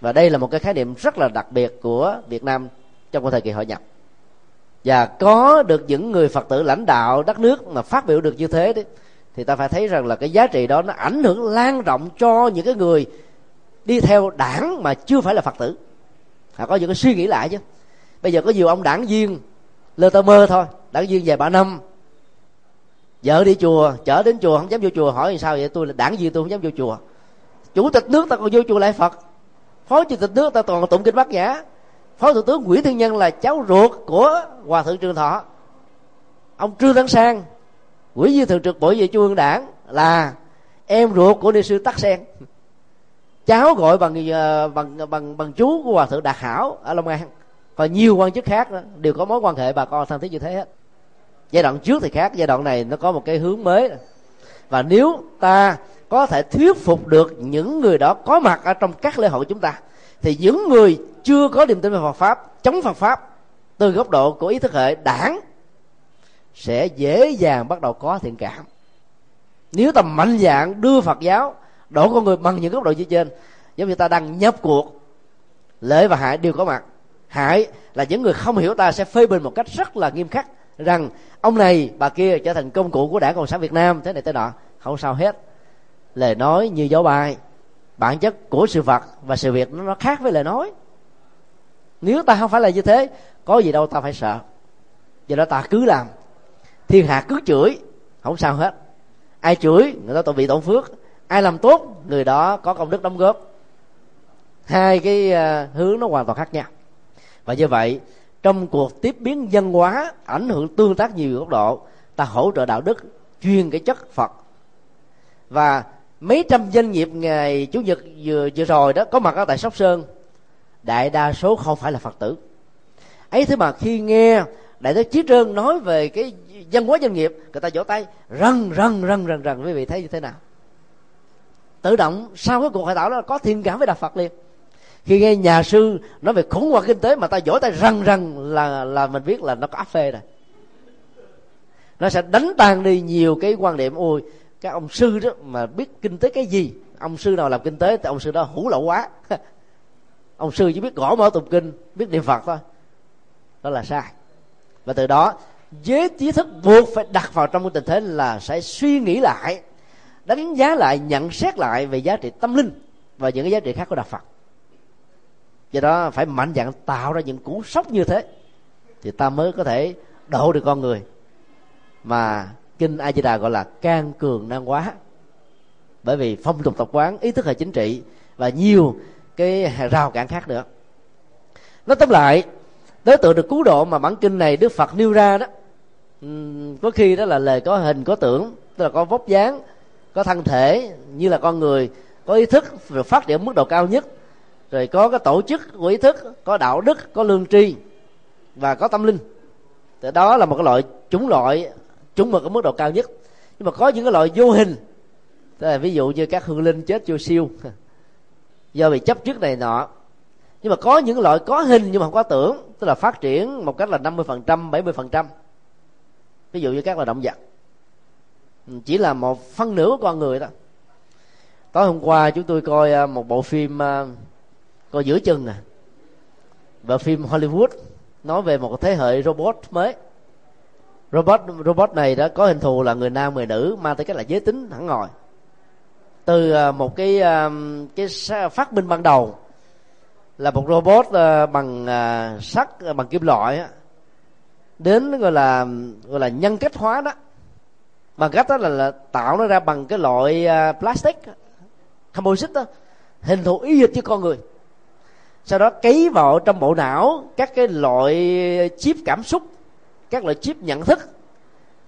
Và đây là một cái khái niệm rất là đặc biệt của việt nam trong cái thời kỳ hội nhập. Và có được những người phật tử lãnh đạo đất nước mà phát biểu được như thế đấy thì ta phải thấy rằng là cái giá trị đó nó ảnh hưởng lan rộng cho những cái người đi theo đảng mà chưa phải là phật tử. Họ có những cái suy nghĩ lại chứ. Bây giờ có nhiều ông đảng viên lơ tơ mơ thôi, đảng viên vài ba năm. Vợ đi chùa, chở đến chùa, không dám vô chùa, hỏi sao vậy? Tôi là đảng viên, tôi không dám vô chùa. Chủ tịch nước ta còn vô chùa lại phật. Phó chủ tịch nước ta toàn tụng kinh bát nhã. Phó thủ tướng nguyễn thiên nhân là cháu ruột của hòa thượng trường thọ. Ông trương tấn sang, quỹ viên thường trực bộ về trung ương đảng là em ruột của ni sư tắc sen cháu gọi bằng ờ, bằng bằng bằng chú của hòa thượng đạt hảo ở long an. Và nhiều quan chức khác đó, đều có mối quan hệ bà con thân thiết như thế hết. Giai đoạn trước thì khác giai đoạn này nó có một cái hướng mới. Và nếu ta có thể thuyết phục được những người đó có mặt ở trong các lễ hội của chúng ta thì những người chưa có niềm tin về Phật pháp chống Phật pháp từ góc độ của ý thức hệ đảng sẽ dễ dàng bắt đầu có thiện cảm. Nếu ta mạnh dạng đưa Phật giáo đổ con người bằng những góc độ như trên. Giống như ta đang nhập cuộc. Lợi và hại đều có mặt. Hại là những người không hiểu ta sẽ phê bình một cách rất là nghiêm khắc rằng, ông này, bà kia trở thành công cụ của đảng cộng sản việt nam. Thế này, thế nọ. Không sao hết. Lời nói như dấu bài bản chất của sự vật và sự việc nó khác với lời nói. Nếu ta không phải là như thế, có gì đâu ta phải sợ. Do đó ta cứ làm. Thiên hạ cứ chửi. Không sao hết. Ai chửi, người đó tội bị tổn phước ai làm tốt, người đó có công đức đóng góp. Hai cái à, hướng nó hoàn toàn khác nhau. Và như vậy, trong cuộc tiếp biến văn hóa ảnh hưởng tương tác nhiều góc độ, ta hỗ trợ đạo đức, chuyên cái chất phật. Và mấy trăm doanh nghiệp ngày chủ nhật vừa vừa rồi đó có mặt ở tại sóc sơn, đại đa số không phải là phật tử. Ấy thế mà khi nghe đại đức chí trơn nói về cái văn hóa doanh nghiệp, người ta vỗ tay rần rần rần rần rần quý vị thấy như thế nào? Tự động sau cái cuộc hội thảo đó có thiên cảm với đạo phật liền. Khi nghe nhà sư nói về khủng hoảng kinh tế mà ta vỗ tay răng răng là là mình biết là nó có áp phê rồi. Nó sẽ đánh tan đi nhiều cái quan điểm, ôi các ông sư đó mà biết kinh tế cái gì? Ông sư nào làm kinh tế thì ông sư đó hủ lậu quá. Ông sư chỉ biết gõ mở tụng kinh, biết niệm phật thôi. Đó là sai. Và từ đó, giới trí thức buộc phải đặt vào trong cái tình thế là sẽ suy nghĩ lại đánh giá lại, nhận xét lại về giá trị tâm linh và những cái giá trị khác của đạo phật. Do đó phải mạnh dạn tạo ra những cú sốc như thế thì ta mới có thể độ được con người. Mà kinh a di đà gọi là can cường năng quá bởi vì phong tục tập quán, ý thức hệ chính trị và nhiều cái rào cản khác nữa. Nói tóm lại, đối tượng được cứu độ mà bản kinh này đức phật nêu ra đó có khi đó là lời có hình, có tưởng, tức là có vóc dáng có thân thể như là con người, có ý thức rồi phát triển mức độ cao nhất, rồi có cái tổ chức của ý thức, có đạo đức, có lương tri, và có tâm linh. Thì đó là một cái loại chúng loại chúng mực ở mức độ cao nhất. Nhưng mà có những cái loại vô hình tức là ví dụ như các hương linh chết vô siêu, do bị chấp trước này nọ. Nhưng mà có những loại có hình nhưng mà không có tưởng, tức là phát triển một cách là 50% phần trăm, bảy mươi phần trăm. Ví dụ như các loài động vật. Ừ, chỉ là một phân nửa của con người đó tối hôm qua chúng tôi coi à, một bộ phim à, coi giữa chừng à và phim Hollywood nói về một thế hệ robot mới. Robot robot này đã có hình thù là người nam, người nữ, mang tới cách là giới tính thẳng ngồi. Từ à, một cái cái phát minh ban đầu là một robot bằng sắt bằng kim loại đến, gọi là gọi là nhân cách hóa đó bằng cách đó là, là tạo nó ra bằng cái loại à, plastic. Composite đó hình thù y hệt như con người. Sau đó cấy vào trong bộ não các cái loại chip cảm xúc các loại chip nhận thức.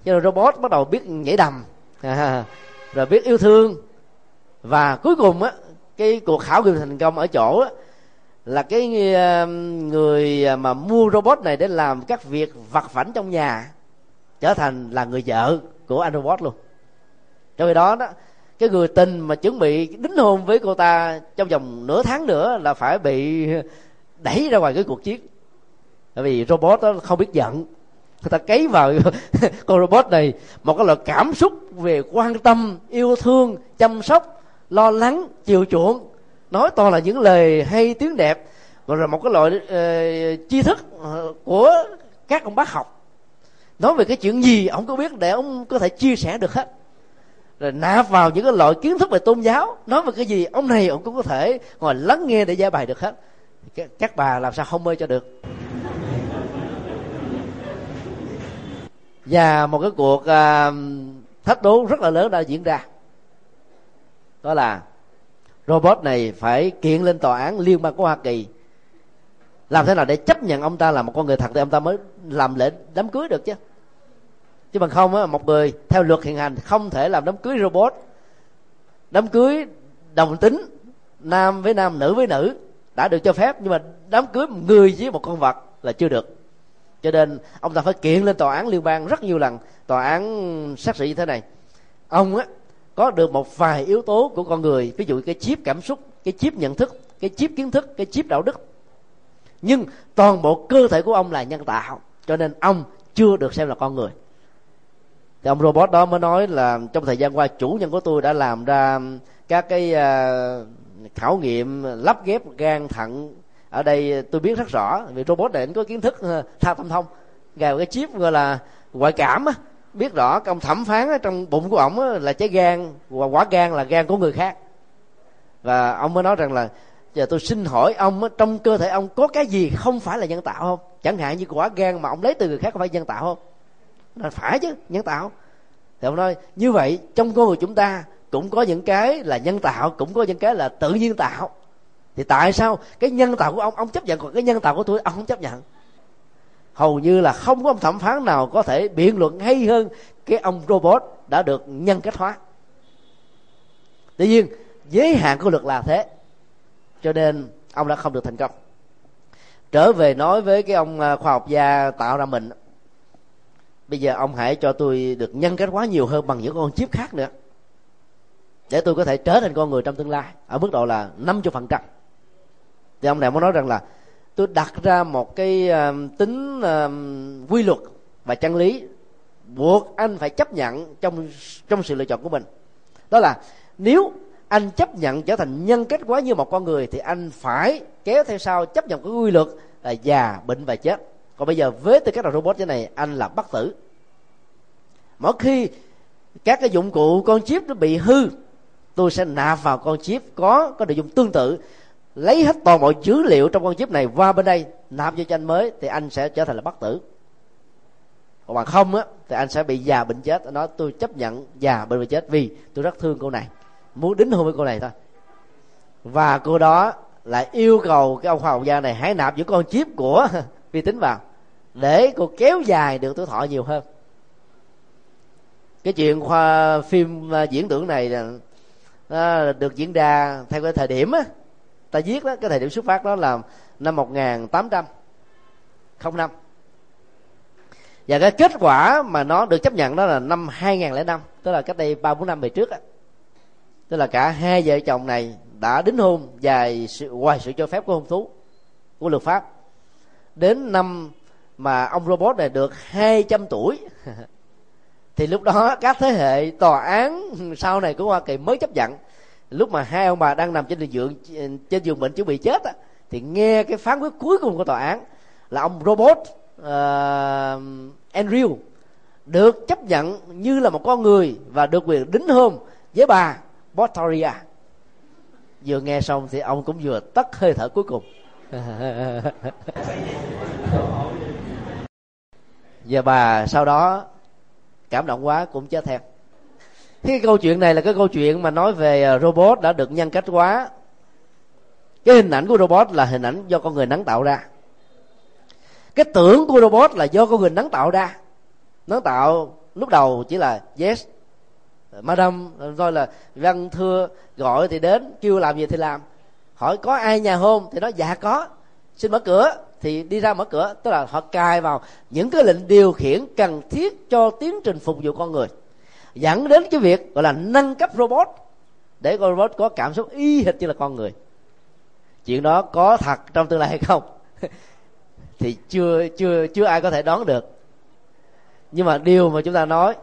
Cho nên robot bắt đầu biết nhảy đầm. À, rồi biết yêu thương. Và cuối cùng á cái cuộc khảo nghiệm thành công ở chỗ á, là cái à, người mà mua robot này để làm các việc vặt vảnh trong nhà trở thành là người vợ của anh robot luôn. Trong khi đó đó cái người tình mà chuẩn bị đính hôn với cô ta trong vòng nửa tháng nữa là phải bị đẩy ra ngoài cái cuộc chiến. Bởi vì robot đó không biết giận. Người ta cấy vào con robot này một cái loại cảm xúc về quan tâm yêu thương chăm sóc lo lắng chiều chuộng. Nói toàn là những lời hay tiếng đẹp rồi là một cái loại uh, tri thức ờ, của các ông bác học nói về cái chuyện gì ông có biết để ông có thể chia sẻ được hết. Rồi nạp vào những cái loại kiến thức về tôn giáo. Nói về cái gì ông này ông cũng có thể ngồi lắng nghe để giải bài được hết. Các bà làm sao không mê cho được? Và một cái cuộc uh, thách đố rất là lớn đã diễn ra. Đó là robot này phải kiện lên tòa án liên bang của hoa kỳ làm thế nào để chấp nhận ông ta là một con người thật thì ông ta mới làm lễ đám cưới được chứ? Chứ bằng không á, một người theo luật hiện hành không thể làm đám cưới robot. Đám cưới đồng tính, nam với nam, nữ với nữ, đã được cho phép, nhưng mà đám cưới một người với một con vật là chưa được. Cho nên ông ta phải kiện lên tòa án liên bang rất nhiều lần, tòa án xét xử như thế này. Ông á, có được một vài yếu tố của con người, ví dụ cái chip cảm xúc, cái chip nhận thức, cái chip kiến thức, cái chip đạo đức nhưng toàn bộ cơ thể của ông là nhân tạo cho nên ông chưa được xem là con người. Thì ông robot đó mới nói là trong thời gian qua chủ nhân của tôi đã làm ra các cái uh, khảo nghiệm lắp ghép gan thận. Ở đây tôi biết rất rõ vì robot này có kiến thức à, tha thao tâm thông. Gài cái chip gọi là ngoại cảm á biết rõ công ông thẩm phán ở trong bụng của ổng là trái gan và quả gan là gan của người khác. Và ông mới nói rằng là giờ tôi xin hỏi ông trong cơ thể ông có cái gì không phải là nhân tạo không? Chẳng hạn như quả gan mà ông lấy từ người khác có phải nhân tạo không? Là phải chứ, nhân tạo. Thì ông nói, như vậy trong con người chúng ta cũng có những cái là nhân tạo, cũng có những cái là tự nhiên tạo. Thì tại sao cái nhân tạo của ông ông chấp nhận, còn cái nhân tạo của tôi ông không chấp nhận? Hầu như là không có ông thẩm phán nào có thể biện luận hay hơn cái ông robot đã được nhân cách hóa. Tuy nhiên, giới hạn của luật là thế cho nên, ông đã không được thành công. Trở về nói với cái ông à, khoa học gia tạo ra mình bây giờ ông hãy cho tôi được nhân cách quá nhiều hơn bằng những con chip khác nữa, để tôi có thể trở thành con người trong tương lai ở mức độ là 50% phần trăm. Thì ông này muốn nói rằng là tôi đặt ra một cái à, tính à, quy luật và chân lý buộc anh phải chấp nhận trong trong sự lựa chọn của mình. Đó là nếu anh chấp nhận trở thành nhân cách quá như một con người thì anh phải kéo theo sau chấp nhận cái quy luật là già, bệnh và chết. Còn bây giờ với tư cách là robot thế này, anh là bất tử. Mỗi khi các cái dụng cụ, con chip nó bị hư, tôi sẽ nạp vào con chip có có nội dung tương tự, lấy hết toàn bộ dữ liệu trong con chip này qua bên đây, nạp vô cho anh mới thì anh sẽ trở thành là bất tử. Còn mà không á, thì anh sẽ bị già bệnh chết. Nó, tôi chấp nhận già, bệnh và chết vì tôi rất thương cô này muốn đính hôn với cô này thôi. Và cô đó lại yêu cầu cái ông khoa học gia này hãy nạp những con chip của vi tính vào để cô kéo dài được tuổi thọ nhiều hơn. Cái chuyện khoa phim à, diễn tưởng này à, được diễn ra theo cái thời điểm á. Ta viết đó, cái thời điểm xuất phát đó là năm 1800 không năm. Và cái kết quả mà nó được chấp nhận đó là năm 2005 tức là cách đây ba bốn năm về trước á tức là cả hai vợ chồng này đã đính hôn dài sự ngoài sự cho phép của hôn thú của luật pháp. Đến năm mà ông robot này được 200 tuổi thì lúc đó các thế hệ tòa án sau này của hoa kỳ mới chấp nhận. Lúc mà hai ông bà đang nằm trên giường trên giường bệnh chuẩn bị chết á, thì nghe cái phán quyết cuối cùng của tòa án là ông robot uh, Andrew được chấp nhận như là một con người và được quyền đính hôn với bà. Botaria vừa nghe xong thì ông cũng vừa tắt hơi thở cuối cùng. Và bà sau đó cảm động quá cũng chết theo. Cái câu chuyện này là cái câu chuyện mà nói về ờ, robot đã được nhân cách hóa. Cái hình ảnh của robot là hình ảnh do con người nắng tạo ra. Cái tưởng của robot là do con người nắng tạo ra. Nắng tạo lúc đầu chỉ là yes madam, rồi là văn thưa gọi thì đến, kêu làm gì thì làm. Hỏi có ai nhà hôn? Thì nói dạ có. Xin mở cửa. Thì đi ra mở cửa, tức là họ cài vào những cái lệnh điều khiển cần thiết cho tiến trình phục vụ con người, dẫn đến cái việc gọi là nâng cấp robot, để con robot có cảm xúc y hệt như là con người. Chuyện đó có thật trong tương lai hay không? Thì chưa chưa chưa ai có thể đoán được. Nhưng mà điều mà chúng ta nói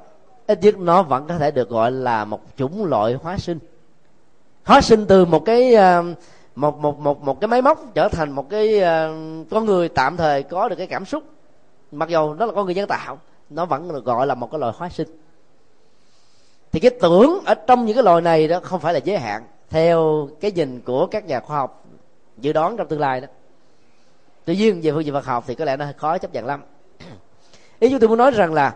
ít nhất nó vẫn có thể được gọi là một chủng loại hóa sinh. Hóa sinh từ một cái ờ, một một một một cái máy móc trở thành một cái ờ, con người tạm thời có được cái cảm xúc. Mặc dù nó là con người nhân tạo, nó vẫn được gọi là một cái loài hóa sinh. Thì cái tưởng ở trong những cái loài này đó không phải là giới hạn, theo cái nhìn của các nhà khoa học dự đoán trong tương lai đó. Tuy nhiên, về phương diện vật học thì có lẽ nó khó chấp nhận lắm. Ý chúng tôi muốn nói rằng là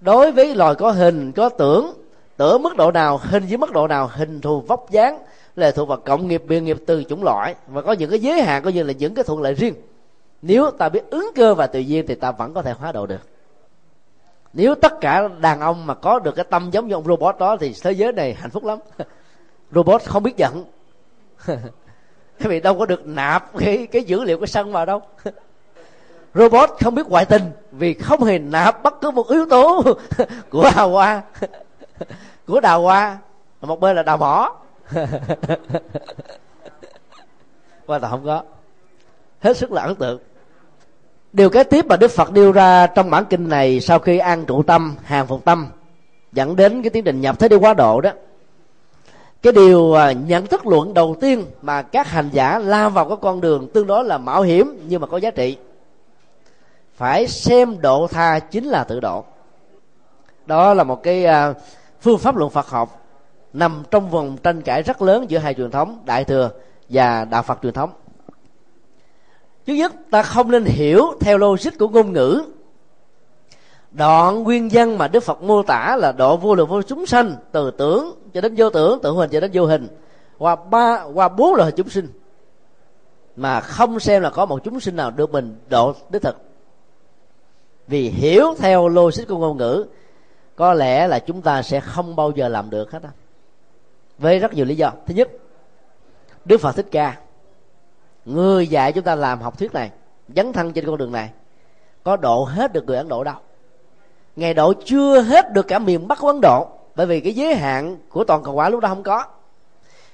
đối với loài có hình, có tưởng tưởng mức độ nào, hình dưới mức độ nào, hình thù vóc dáng là thuộc vào cộng nghiệp biên nghiệp từ chủng loại. Và có những cái giới hạn, coi như là những cái thuận lợi riêng. Nếu ta biết ứng cơ và tự nhiên thì ta vẫn có thể hóa độ được. Nếu tất cả đàn ông mà có được cái tâm giống như ông robot đó thì thế giới này hạnh phúc lắm. Robot không biết giận. Cái vị đâu có được nạp cái cái dữ liệu cái sân vào đâu. robot không biết ngoại tình vì không hề nạp bất cứ một yếu tố của đào hoa. Của đào hoa. Một bên là đào mỏ hoàn là không có. Hết sức là ấn tượng. Điều kế tiếp mà đức phật nêu ra trong bản kinh này sau khi an trụ tâm, hàng phục tâm, dẫn đến cái tiến trình nhập thế đi quá độ đó. Cái điều à, nhận thức luận đầu tiên mà các hành giả lao vào cái con đường tương đối là mạo hiểm nhưng mà có giá trị phải xem độ tha chính là tự độ. Đó là một cái à, phương pháp luận phật học nằm trong vòng tranh cãi rất lớn giữa hai truyền thống, đại thừa và đạo phật truyền thống. Thứ nhất, ta không nên hiểu theo logic của ngôn ngữ. Đoạn nguyên văn mà đức phật mô tả là độ vô lượng vô chúng sanh, từ tưởng cho đến vô tưởng tưởng hình cho đến vô hình, qua ba, qua bốn loại chúng sinh. Mà không xem là có một chúng sinh nào được mình độ đích thực vì hiểu theo logic của ngôn ngữ, có lẽ là chúng ta sẽ không bao giờ làm được hết á. Với rất nhiều lý do. Thứ nhất, đức phật thích ca, người dạy chúng ta làm học thuyết này, dấn thân trên con đường này, có độ hết được người ấn độ đâu. Ngày độ chưa hết được cả miền bắc của ấn độ, bởi vì cái giới hạn của toàn cầu hóa lúc đó không có.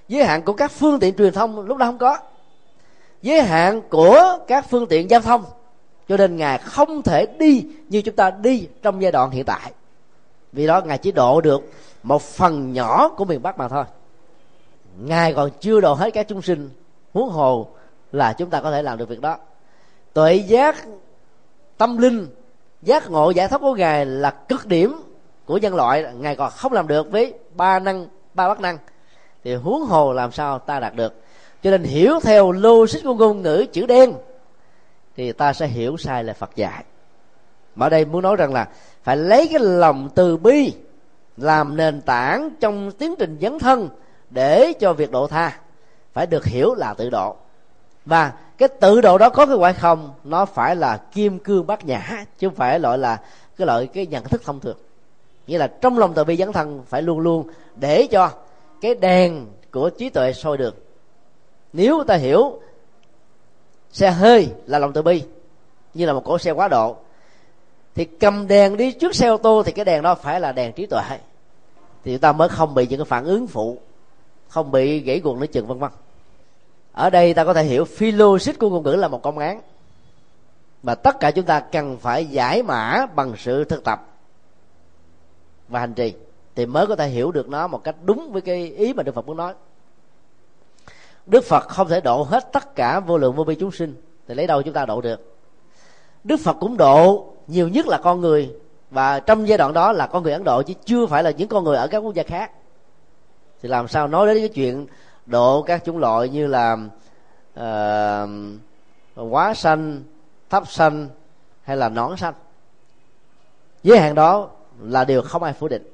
Giới hạn của các phương tiện truyền thông lúc đó không có. Giới hạn của các phương tiện giao thông cho nên ngài không thể đi như chúng ta đi trong giai đoạn hiện tại. Vì đó ngài chỉ độ được một phần nhỏ của miền bắc mà thôi. Ngài còn chưa độ hết các chúng sinh huống hồ là chúng ta có thể làm được việc đó. Tuệ giác, tâm linh, giác ngộ giải thoát của ngài là cực điểm của nhân loại. Ngài còn không làm được với ba năng, ba bất năng. Thì huống hồ làm sao ta đạt được? Cho nên hiểu theo logic của ngôn ngữ chữ đen thì ta sẽ hiểu sai là phật dạy. Mà ở đây muốn nói rằng là phải lấy cái lòng từ bi làm nền tảng trong tiến trình dấn thân để cho việc độ tha. Phải được hiểu là tự độ. Và cái tự độ đó có cái quả không? Nó phải là kim cương bát nhã, chứ không phải loại là cái loại cái nhận thức thông thường. Nghĩa là trong lòng từ bi dấn thân phải luôn luôn để cho cái đèn của trí tuệ soi được nếu ta hiểu xe hơi là lòng từ bi, như là một cỗ xe quá độ. Thì cầm đèn đi trước xe ô tô thì cái đèn đó phải là đèn trí tuệ. Thì chúng ta mới không bị những cái phản ứng phụ, không bị gãy guồng nói chừng, vân vân. Ở đây ta có thể hiểu philosophy của ngôn ngữ là một công án mà tất cả chúng ta cần phải giải mã bằng sự thực tập và hành trì. Thì mới có thể hiểu được nó một cách đúng với cái ý mà đức phật muốn nói đức phật không thể độ hết tất cả vô lượng vô bi chúng sinh thì lấy đâu chúng ta độ được? Đức phật cũng độ nhiều nhất là con người và trong giai đoạn đó là con người ấn độ chứ chưa phải là những con người ở các quốc gia khác. Thì làm sao nói đến cái chuyện độ các chủng loại như là ờ, uh, quá xanh thấp xanh hay là nón xanh giới hạn đó là điều không ai phủ định.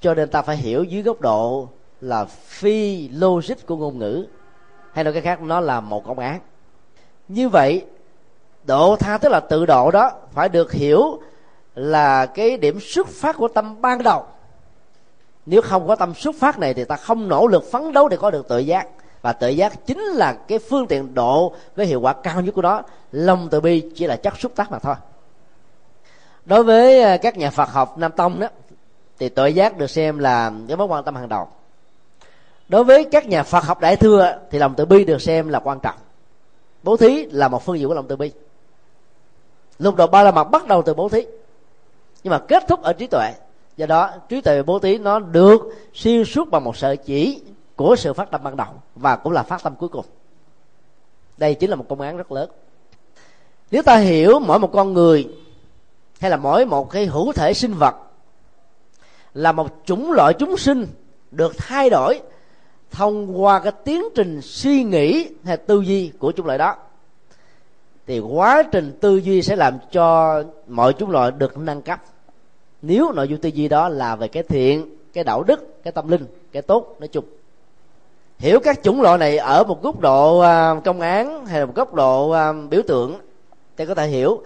Cho nên ta phải hiểu dưới góc độ là phi logic của ngôn ngữ, hay nói cái khác, nó là một công án như vậy, độ tha, tức là tự độ đó, phải được hiểu là cái điểm xuất phát của tâm ban đầu. Nếu không có tâm xuất phát này thì ta không nỗ lực phấn đấu để có được tự giác. Và tự giác chính là cái phương tiện độ với hiệu quả cao nhất của nó. Lòng từ bi chỉ là chất xúc tác mà thôi. Đối với à, các nhà phật học nam tông đó, thì tự giác được xem là cái mối quan tâm hàng đầu đối với các nhà phật học đại thừa, thì lòng từ bi được xem là quan trọng. Bố thí là một phương diện của lòng từ bi. Lục độ ba la mật bắt đầu từ bố thí, nhưng mà kết thúc ở trí tuệ. Do đó, trí tuệ bố thí nó được xuyên suốt bằng một sợi chỉ của sự phát tâm ban đầu và cũng là phát tâm cuối cùng. Đây chính là một công án rất lớn. Nếu ta hiểu mỗi một con người hay là mỗi một cái hữu thể sinh vật là một chủng loại chúng sinh được thay đổi thông qua cái tiến trình suy nghĩ hay tư duy của chúng loại đó, thì quá trình tư duy sẽ làm cho mọi chúng loại được nâng cấp. Nếu nội dung tư duy đó là về cái thiện, cái đạo đức, cái tâm linh, cái tốt, nói chung. Hiểu các chủng loại này ở một góc độ à, công án hay là một góc độ à, biểu tượng, thì có thể hiểu.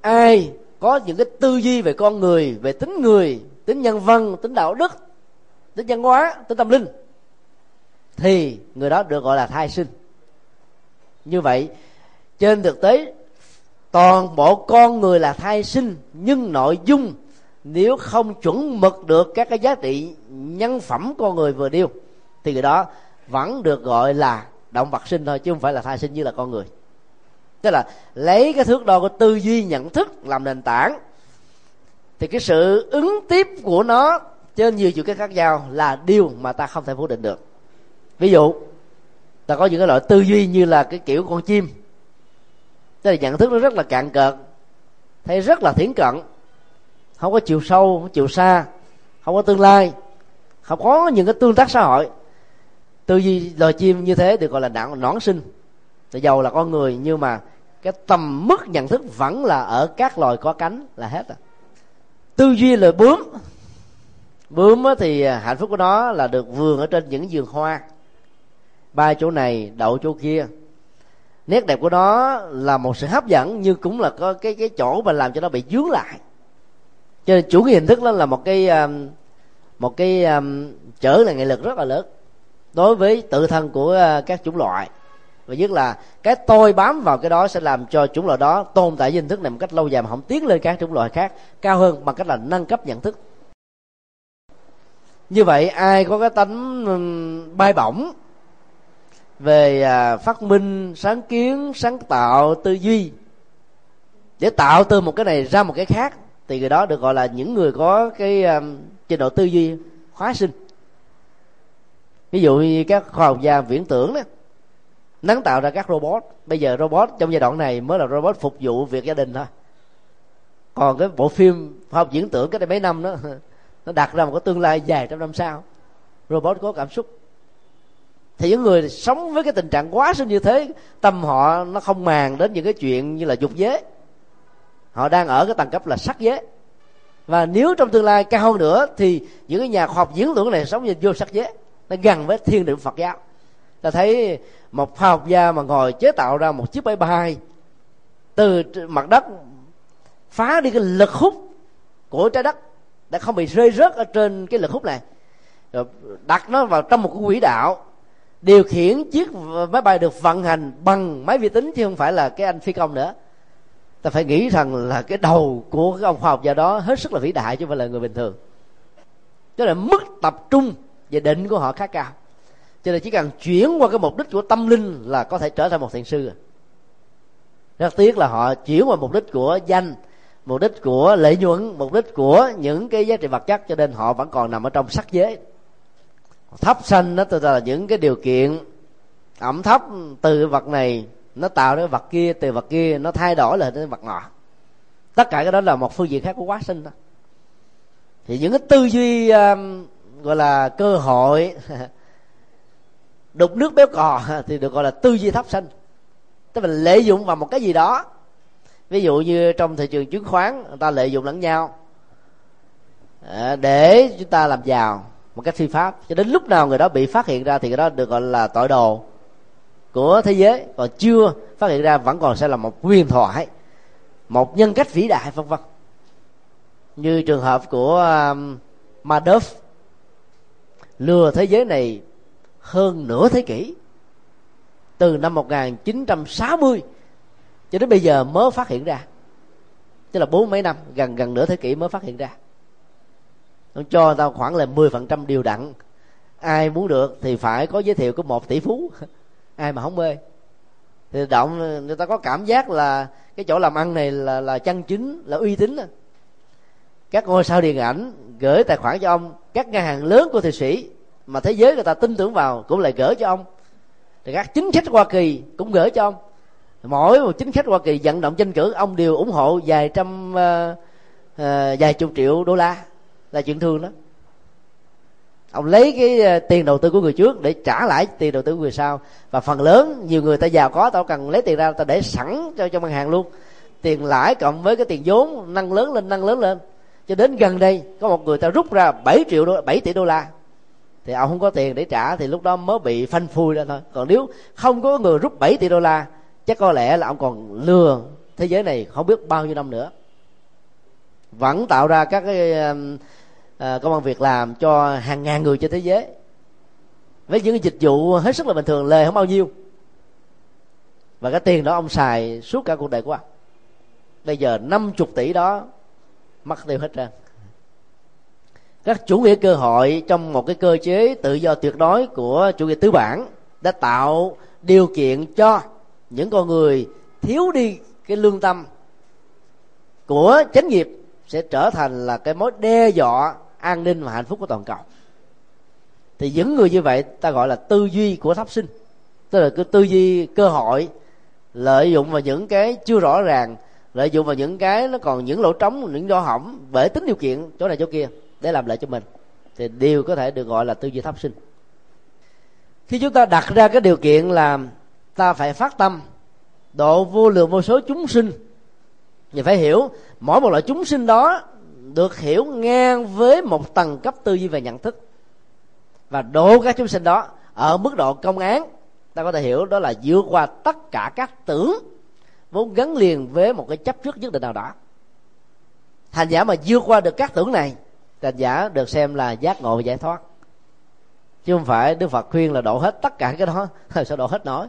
Ai có những cái tư duy về con người, về tính người, tính nhân văn, tính đạo đức, tính văn hóa, tính tâm linh thì người đó được gọi là thai sinh. Như vậy, trên thực tế, toàn bộ con người là thai sinh, nhưng nội dung nếu không chuẩn mực được các cái giá trị nhân phẩm con người vừa điêu thì người đó vẫn được gọi là động vật sinh thôi, chứ không phải là thai sinh như là con người. Tức là lấy cái thước đo của tư duy nhận thức làm nền tảng, thì cái sự ứng tiếp của nó trên nhiều chiều cái khác nhau là điều mà ta không thể phủ định được ví dụ, ta có những cái loại tư duy như là cái kiểu con chim. Tức là nhận thức nó rất là cạn cợt, thấy rất là thiển cận. Không có chiều sâu, không có chiều xa, không có tương lai, không có những cái tương tác xã hội. Tư duy loài chim như thế được gọi là đạn nõn sinh. Thì giàu là con người, nhưng mà cái tầm mức nhận thức vẫn là ở các loài có cánh là hết rồi. Tư duy là bướm. Bướm thì hạnh phúc của nó là được vườn ở trên những vườn hoa ba chỗ này đậu chỗ kia. Nét đẹp của nó là một sự hấp dẫn nhưng cũng là có cái cái chỗ mà làm cho nó bị dướng lại. Cho nên chủ nghĩa hình thức đó là một cái um, một cái um, trở là nghị lực rất là lớn đối với tự thân của uh, các chủng loại. Và nhất là cái tôi bám vào cái đó sẽ làm cho chủng loại đó tồn tại hình thức này một cách lâu dài mà không tiến lên các chủng loại khác cao hơn bằng cách là nâng cấp nhận thức. Như vậy ai có cái tánh um, bay bổng về à, phát minh sáng kiến sáng tạo tư duy. Để tạo từ một cái này ra một cái khác thì người đó được gọi là những người có cái um, trình độ tư duy hóa sinh. Ví dụ như các khoa học gia viễn tưởng đó nắng tạo ra các robot. Bây giờ robot trong giai đoạn này mới là robot phục vụ việc gia đình thôi. Còn cái bộ phim khoa học viễn tưởng cái đây mấy năm đó nó đặt ra một cái tương lai dài trăm năm sau. Robot có cảm xúc thì những người sống với cái tình trạng quá sinh như thế, tâm họ nó không màng đến những cái chuyện như là dục giới họ đang ở cái tầng cấp là sắc giới và nếu trong tương lai cao hơn nữa, thì những cái nhà khoa học diễn tưởng này sống như vô sắc giới nó gần với thiên định phật giáo. Ta thấy một khoa học gia mà ngồi chế tạo ra một chiếc máy bay từ mặt đất, phá đi cái lực hút của trái đất để không bị rơi rớt ở trên cái lực hút này. Rồi đặt nó vào trong một cái quỹ đạo điều khiển chiếc máy bay được vận hành bằng máy vi tính chứ không phải là cái anh phi công nữa. Ta phải nghĩ rằng là cái đầu của cái ông khoa học gia đó hết sức là vĩ đại chứ không phải là người bình thường. Tức là mức tập trung và định của họ khá cao. Cho nên chỉ cần chuyển qua cái mục đích của tâm linh là có thể trở thành một thiền sư rất tiếc là họ chuyển qua mục đích của danh, mục đích của lợi nhuận, mục đích của những cái giá trị vật chất, cho nên họ vẫn còn nằm ở trong sắc giới thấp xanh đó là những cái điều kiện ẩm thấp từ vật này nó tạo ra vật kia từ vật kia nó thay đổi lại đến vật nọ. Tất cả cái đó là một phương diện khác của quá sinh đó. Thì những cái tư duy um, gọi là cơ hội đục nước béo cò thì được gọi là tư duy thấp sinh tức là lợi dụng vào một cái gì đó. Ví dụ như trong thị trường chứng khoán người ta lợi dụng lẫn nhau à, để chúng ta làm giàu một cách phi pháp. Cho đến lúc nào người đó bị phát hiện ra thì người đó được gọi là tội đồ của thế giới. Còn chưa phát hiện ra vẫn còn sẽ là một huyền thoại một nhân cách vĩ đại vân vân. Như trường hợp của um, Madoff lừa thế giới này hơn nửa thế kỷ. Từ năm 1960 cho đến bây giờ mới phát hiện ra. Tức là bốn mấy năm gần gần nửa thế kỷ mới phát hiện ra nó cho tao khoảng là 10% điều đặn. Ai muốn được thì phải có giới thiệu của một tỷ phú. Ai mà không mê. Thì động người ta có cảm giác là cái chỗ làm ăn này là là chân chính là uy tín các ngôi sao điện ảnh gửi tài khoản cho ông các ngân hàng lớn của thụy sĩ mà thế giới người ta tin tưởng vào cũng lại gửi cho ông. Thì các chính khách hoa kỳ cũng gửi cho ông. Mỗi một chính khách hoa kỳ vận động tranh cử ông đều ủng hộ vài trăm uh, uh, vài chục triệu đô la là chuyện thường đó ông lấy cái ờ, tiền đầu tư của người trước để trả lại tiền đầu tư của người sau. Và phần lớn, nhiều người ta giàu có, tao cần lấy tiền ra ta để sẵn cho trong ngân hàng luôn. Tiền lãi cộng với cái tiền vốn nâng lớn lên nâng lớn lên. Cho đến gần đây, có một người ta rút ra 7 triệu đô 7 tỷ đô la. Thì ông không có tiền để trả, thì lúc đó mới bị phanh phui ra thôi. Còn nếu không có người rút 7 tỷ đô la, chắc có lẽ là ông còn lừa thế giới này không biết bao nhiêu năm nữa. Vẫn tạo ra các cái ờ, Ờ, công an việc làm cho hàng ngàn người trên thế giới. Với những cái dịch vụ hết sức là bình thường, lề không bao nhiêu. Và cái tiền đó ông xài suốt cả cuộc đời của ông. Bây giờ 50 tỷ đó mất tiêu hết trơn. Các chủ nghĩa cơ hội trong một cái cơ chế tự do tuyệt đối của chủ nghĩa tứ bản đã tạo điều kiện cho những con người thiếu đi cái lương tâm của chánh nghiệp sẽ trở thành là cái mối đe dọa an ninh và hạnh phúc của toàn cầu. Thì những người như vậy ta gọi là tư duy của thấp sinh. Tức là cái tư duy, cơ hội, lợi dụng vào những cái chưa rõ ràng, lợi dụng vào những cái nó còn những lỗ trống, những do hỏng bởi tính điều kiện chỗ này chỗ kia để làm lợi cho mình. Thì đều có thể được gọi là tư duy thấp sinh. Khi chúng ta đặt ra cái điều kiện là ta phải phát tâm, độ vô lượng vô số chúng sinh. Thì phải hiểu, mỗi một loại chúng sinh đó được hiểu ngang với một tầng cấp tư duy về nhận thức. Và độ các chúng sinh đó ở mức độ công án, ta có thể hiểu đó là vượt qua tất cả các tưởng vốn gắn liền với một cái chấp trước nhất định nào đó. Hành giả mà vượt qua được các tưởng này hành giả được xem là giác ngộ và giải thoát. Chứ không phải đức phật khuyên là độ hết tất cả cái đó, sao độ hết nổi?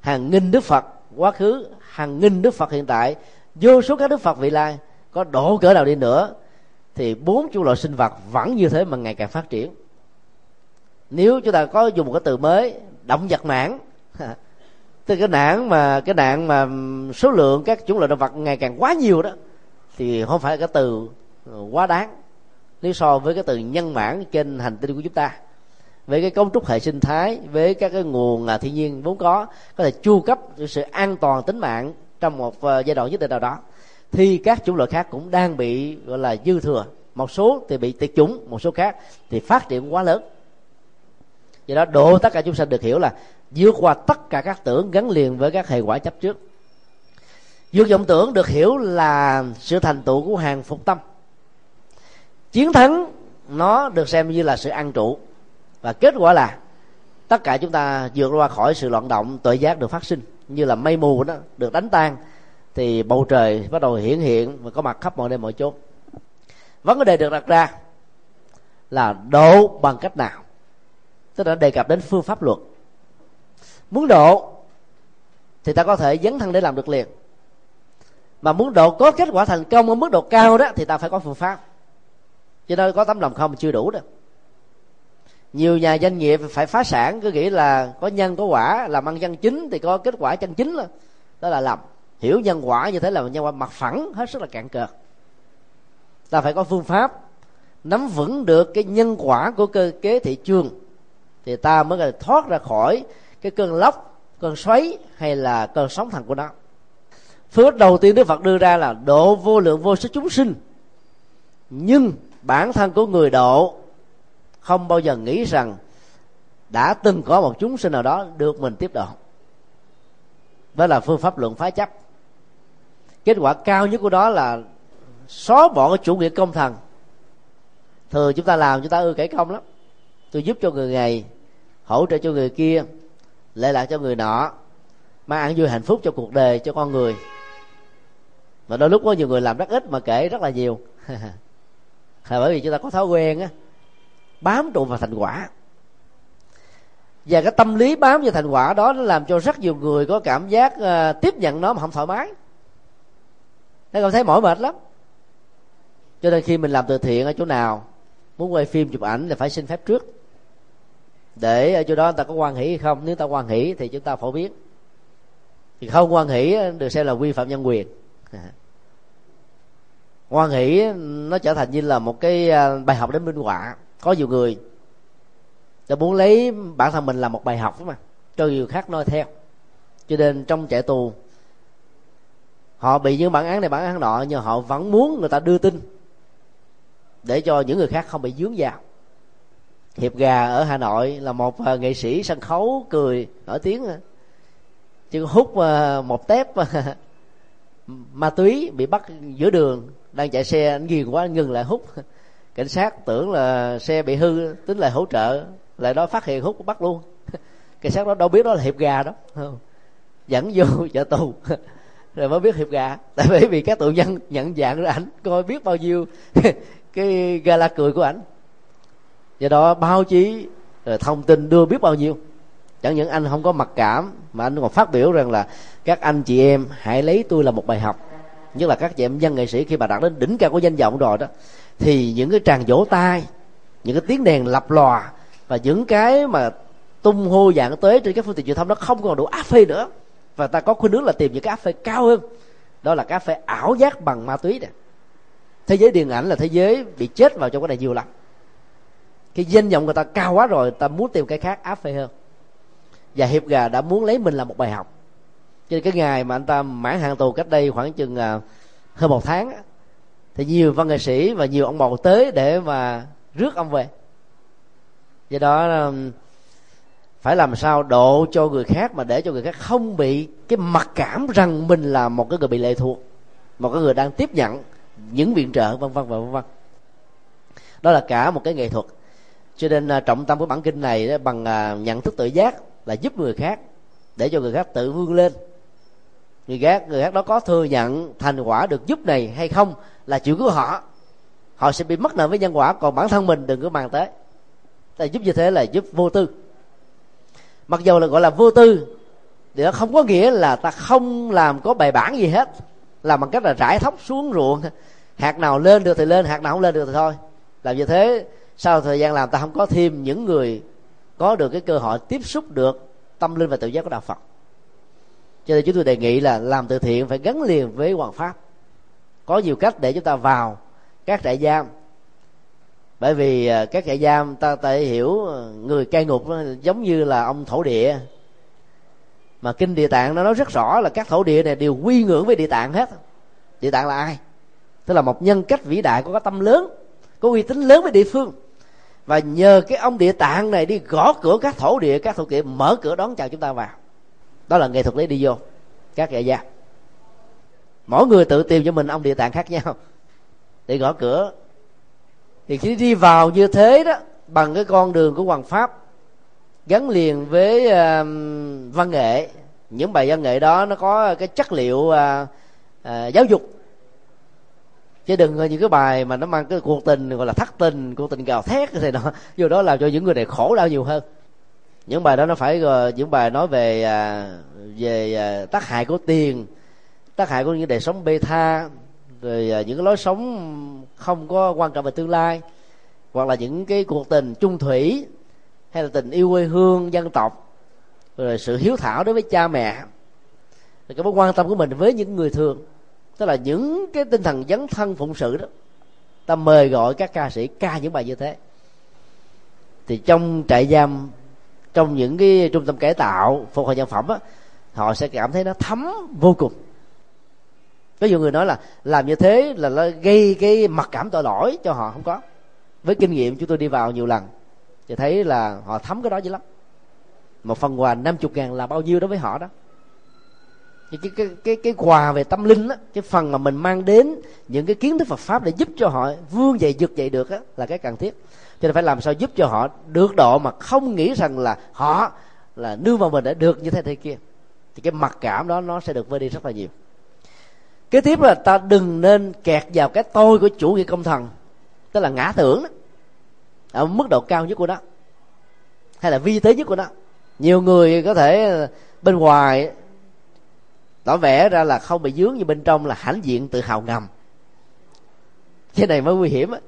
Hàng nghìn đức phật, quá khứ hàng nghìn đức phật hiện tại, vô số các đức phật vị lai có đổ cỡ nào đi nữa, thì bốn chủng loại sinh vật vẫn như thế mà ngày càng phát triển. Nếu chúng ta có dùng một cái từ mới, động vật mãn từ cái nạn mà, cái nạn mà số lượng các chủng loại động vật ngày càng quá nhiều đó, thì không phải là cái từ ờ, quá đáng. Nếu so với cái từ nhân mãn trên hành tinh của chúng ta, với cái cấu trúc hệ sinh thái, với các cái nguồn à, thiên nhiên vốn có có thể chu cấp sự an toàn tính mạng trong một ờ, giai đoạn nhất định nào đó thì các chủng loại khác cũng đang bị, gọi là, dư thừa. Một số thì bị tuyệt chủng, một số khác thì phát triển quá lớn. Do đó độ tất cả chúng sanh được hiểu là vượt qua tất cả các tưởng gắn liền với các hệ quả chấp trước. Vượt vọng tưởng được hiểu là sự thành tựu của hàng phục tâm. Chiến thắng nó được xem như là sự ăn trụ. Và kết quả là tất cả chúng ta vượt qua khỏi sự loạn động tội giác được phát sinh, như là mây mù đó, được đánh tan thì bầu trời bắt đầu hiển hiện và có mặt khắp mọi nơi mọi chỗ vấn đề được đặt ra là độ bằng cách nào? Tức là đề cập đến phương pháp luật. Muốn độ thì ta có thể dấn thân để làm được liền. Mà muốn độ có kết quả thành công ở mức độ cao đó thì ta phải có phương pháp. Cho nên có tấm lòng không chưa đủ đâu nhiều nhà doanh nghiệp phải phá sản cứ nghĩ là có nhân có quả làm ăn chân chính thì có kết quả chân chính đó, đó là lầm hiểu nhân quả như thế là nhân quả mặt phẳng, hết sức là cạn cợt ta phải có phương pháp nắm vững được cái nhân quả của cơ kế thị trường. Thì ta mới có thể thoát ra khỏi cái cơn lốc, cơn xoáy hay là cơn sóng thần của nó. Phương đầu tiên đức phật đưa ra là độ vô lượng vô số chúng sinh. Nhưng bản thân của người độ không bao giờ nghĩ rằng đã từng có một chúng sinh nào đó được mình tiếp độ. Đó là phương pháp luận phá chấp kết quả cao nhất của đó là xóa bỏ cái chủ nghĩa công thần. Thường chúng ta làm chúng ta ưa kể công lắm. Tôi giúp cho người này hỗ trợ cho người kia lệ lạc cho người nọ mang ăn vui hạnh phúc cho cuộc đời cho con người. Mà đôi lúc có nhiều người làm rất ít mà kể rất là nhiều. Là bởi vì chúng ta có thói quen á bám trụ vào thành quả. Và cái tâm lý bám vào thành quả đó nó làm cho rất nhiều người có cảm giác uh, tiếp nhận nó mà không thoải mái nó cảm thấy mỏi mệt lắm. Cho nên khi mình làm từ thiện ở chỗ nào, muốn quay phim chụp ảnh là phải xin phép trước. Để ở chỗ đó người ta có quan hỷ hay không? Nếu ta quan hỷ thì chúng ta phổ biến. Thì không quan hỷ được xem là vi phạm nhân quyền. Quan hỷ nó trở thành như là một cái à, bài học đến minh họa. Có nhiều người, ta muốn lấy bản thân mình làm một bài học mà. Cho nhiều khác noi theo. Cho nên trong trại tù họ bị những bản án này, bản án nọ, nhưng họ vẫn muốn người ta đưa tin để cho những người khác không bị dướng vào. Hiệp gà ở hà nội là một à, nghệ sĩ sân khấu cười, nổi tiếng à. chứ hút à, một tép ma túy bị bắt giữa đường, đang chạy xe, anh ghiền quá anh ngừng lại hút. Cảnh sát tưởng là xe bị hư, tính lại hỗ trợ, lại đó phát hiện hút bắt luôn. Cảnh sát đó đâu biết đó là hiệp gà đó. Dẫn vô chợ tù rồi mới biết hiệp gà. Tại bởi vì các tù nhân nhận dạng ra ảnh, coi biết bao nhiêu cái gala cười của ảnh. Do đó báo chí, rồi thông tin đưa biết bao nhiêu. Chẳng những anh không có mặc cảm, mà anh còn phát biểu rằng là các anh chị em hãy lấy tôi là một bài học. Nhất là các chị em dân nghệ sĩ khi mà đạt đến đỉnh cao của danh vọng rồi đó. Thì những cái tràng vỗ tay, những cái tiếng đèn lập lòa và những cái mà tung hô dạng tới trên các phương tiện truyền thông nó không còn đủ áp phê nữa và ta có khuynh hướng là tìm những cái áp phê cao hơn. Đó là cái phê ảo giác bằng ma túy này thế giới điện ảnh là thế giới bị chết vào trong cái này nhiều lắm. Cái danh vọng người ta cao quá rồi, ta muốn tìm cái khác áp phê hơn. Và hiệp gà đã muốn lấy mình làm một bài học. Cho nên cái ngày mà anh ta mãn hạn tù cách đây khoảng chừng à, hơn một tháng thì nhiều văn nghệ sĩ và nhiều ông bầu tới để mà rước ông về. Do đó phải làm sao độ cho người khác mà để cho người khác không bị cái mặc cảm rằng mình là một cái người bị lệ thuộc, một cái người đang tiếp nhận những viện trợ, vân vân và vân vân. Đó là cả một cái nghệ thuật. Cho nên à, trọng tâm của bản kinh này bằng à, nhận thức tự giác là giúp người khác, để cho người khác tự vươn lên. Người khác người khác đó có thừa nhận thành quả được giúp này hay không là chịu của họ. Họ sẽ bị mất nợ với nhân quả, còn bản thân mình đừng có mang tới. Là giúp như thế là giúp vô tư mặc dù là gọi là vô tư, thì nó không có nghĩa là ta không làm có bài bản gì hết. Làm bằng cách là rải thóc xuống ruộng. Hạt nào lên được thì lên, hạt nào không lên được thì thôi. Làm như thế, sau thời gian làm ta không có thêm những người có được cái cơ hội tiếp xúc được tâm linh và tự giác của đạo phật. Cho nên chúng tôi đề nghị là làm từ thiện phải gắn liền với hoàng pháp. Có nhiều cách để chúng ta vào các trại giam bởi vì à, các trại giam, ta thể hiểu à, người cai ngục giống như là ông thổ địa. Mà kinh địa tạng nó nói rất rõ là các thổ địa này đều quy ngưỡng với địa tạng hết. Địa tạng là ai? Tức là một nhân cách vĩ đại có cái tâm lớn, có uy tín lớn với địa phương. Và nhờ cái ông địa tạng này đi gõ cửa các thổ địa, các thổ địa mở cửa đón chào chúng ta vào. Đó là nghệ thuật lấy đi vô, các trại giam. Mỗi người tự tìm cho mình ông địa tạng khác nhau, để gõ cửa thì khi đi vào như thế đó bằng cái con đường của hoàng pháp gắn liền với uh, văn nghệ. Những bài văn nghệ đó nó có cái chất liệu uh, uh, giáo dục. Chứ đừng những cái bài mà nó mang cái cuộc tình gọi là thắt tình cuộc tình gào thét thì nó vô đó làm cho những người này khổ đau nhiều hơn. Những bài đó nó phải ờ, những bài nói về à, về tác hại của tiền tác hại của những đời sống bê tha rồi à, những cái lối sống không có quan trọng về tương lai, hoặc là những cái cuộc tình chung thủy, hay là tình yêu quê hương, dân tộc, rồi sự hiếu thảo đối với cha mẹ, rồi cái mối quan tâm của mình với những người thường, tức là những cái tinh thần dấn thân phụng sự đó, ta mời gọi các ca sĩ ca những bài như thế. Thì trong trại giam, trong những cái trung tâm cải tạo, phục hồi nhân phẩm á, họ sẽ cảm thấy nó thấm vô cùng có nhiều người nói là làm như thế là nó gây cái mặc cảm tội lỗi cho họ không có. Với kinh nghiệm chúng tôi đi vào nhiều lần thì thấy là họ thấm cái đó dữ lắm. Một phần quà năm chục ngàn là bao nhiêu đối với họ đó. Cái cái cái cái, cái quà về tâm linh á cái phần mà mình mang đến những cái kiến thức Phật pháp để giúp cho họ vươn dậy vượt dậy được á là cái cần thiết. Cho nên phải làm sao giúp cho họ được độ mà không nghĩ rằng là họ là nương vào mình để được như thế thế kia. Thì cái mặc cảm đó nó sẽ được vơi đi rất là nhiều kế tiếp là ta đừng nên kẹt vào cái tôi của chủ nghĩa công thần. Tức là ngã tưởng đó, ở mức độ cao nhất của nó. Hay là vi tế nhất của nó. Nhiều người có thể ờ, bên ngoài tỏ vẻ ra là không bị dướng như bên trong là hãnh diện tự hào ngầm. Cái này mới nguy hiểm á.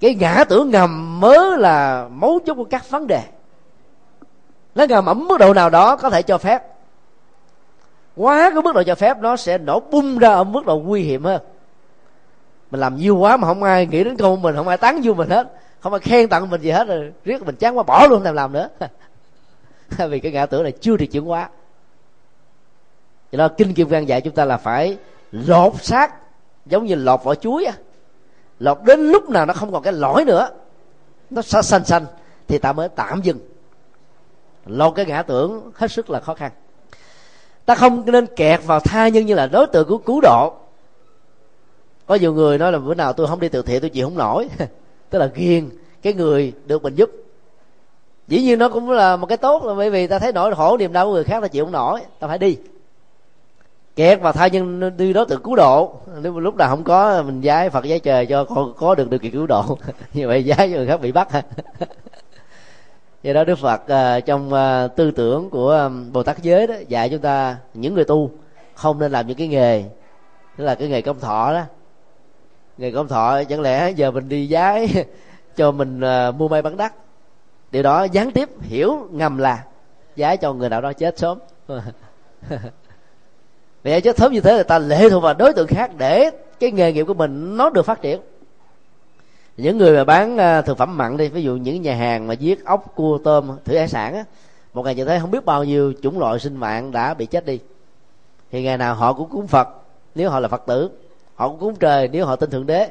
Cái ngã tưởng ngầm mới là mấu chốt của các vấn đề. Nó ngầm ở mức độ nào đó có thể cho phép quá cái mức độ cho phép, nó sẽ nổ bung ra ở mức độ nguy hiểm hơn. Mình làm nhiều quá mà không ai nghĩ đến câu mình, không ai tán vô mình hết. Không ai khen tặng mình gì hết rồi, riết mình chán quá, bỏ luôn làm làm nữa. Vì cái ngã tưởng này chưa được chuyển hóa. Cho đó, kinh kim cang dạy chúng ta là phải lột xác, giống như lột vỏ chuối á. Lột đến lúc nào nó không còn cái lõi nữa, nó sẽ xanh xanh, thì ta mới tạm dừng. Lột cái ngã tưởng hết sức là khó khăn ta không nên kẹt vào tha nhân như là đối tượng của cứu độ. Có nhiều người nói là bữa nào tôi không đi từ thiện tôi chịu không nổi. Tức là ghiền cái người được mình giúp. Dĩ nhiên nó cũng là một cái tốt là bởi vì ta thấy nỗi khổ niềm đau của người khác ta chịu không nổi. Ta phải đi. Kẹt vào tha nhân đi đối tượng cứu độ. Nếu lúc nào không có mình giái phật giái trời cho có, có được điều kiện cứu độ. Như vậy giái cho người khác bị bắt. do đó đức phật uh, trong uh, tư tưởng của um, bồ tát giới đó dạy chúng ta những người tu không nên làm những cái nghề tức là cái nghề công thọ đó. Nghề công thọ chẳng lẽ giờ mình đi giái cho mình uh, mua may bán đắt? Điều đó gián tiếp hiểu ngầm là giái cho người nào đó chết sớm. Vậy chết sớm như thế là ta lệ thuộc vào đối tượng khác để cái nghề nghiệp của mình nó được phát triển những người mà bán à, thực phẩm mặn đi, ví dụ những nhà hàng mà giết ốc, cua, tôm thủy hải sản á, một ngày như thế không biết bao nhiêu chủng loại sinh mạng đã bị chết đi. Thì ngày nào họ cũng cúng phật, nếu họ là phật tử. Họ cũng cúng trời, nếu họ tin thượng đế,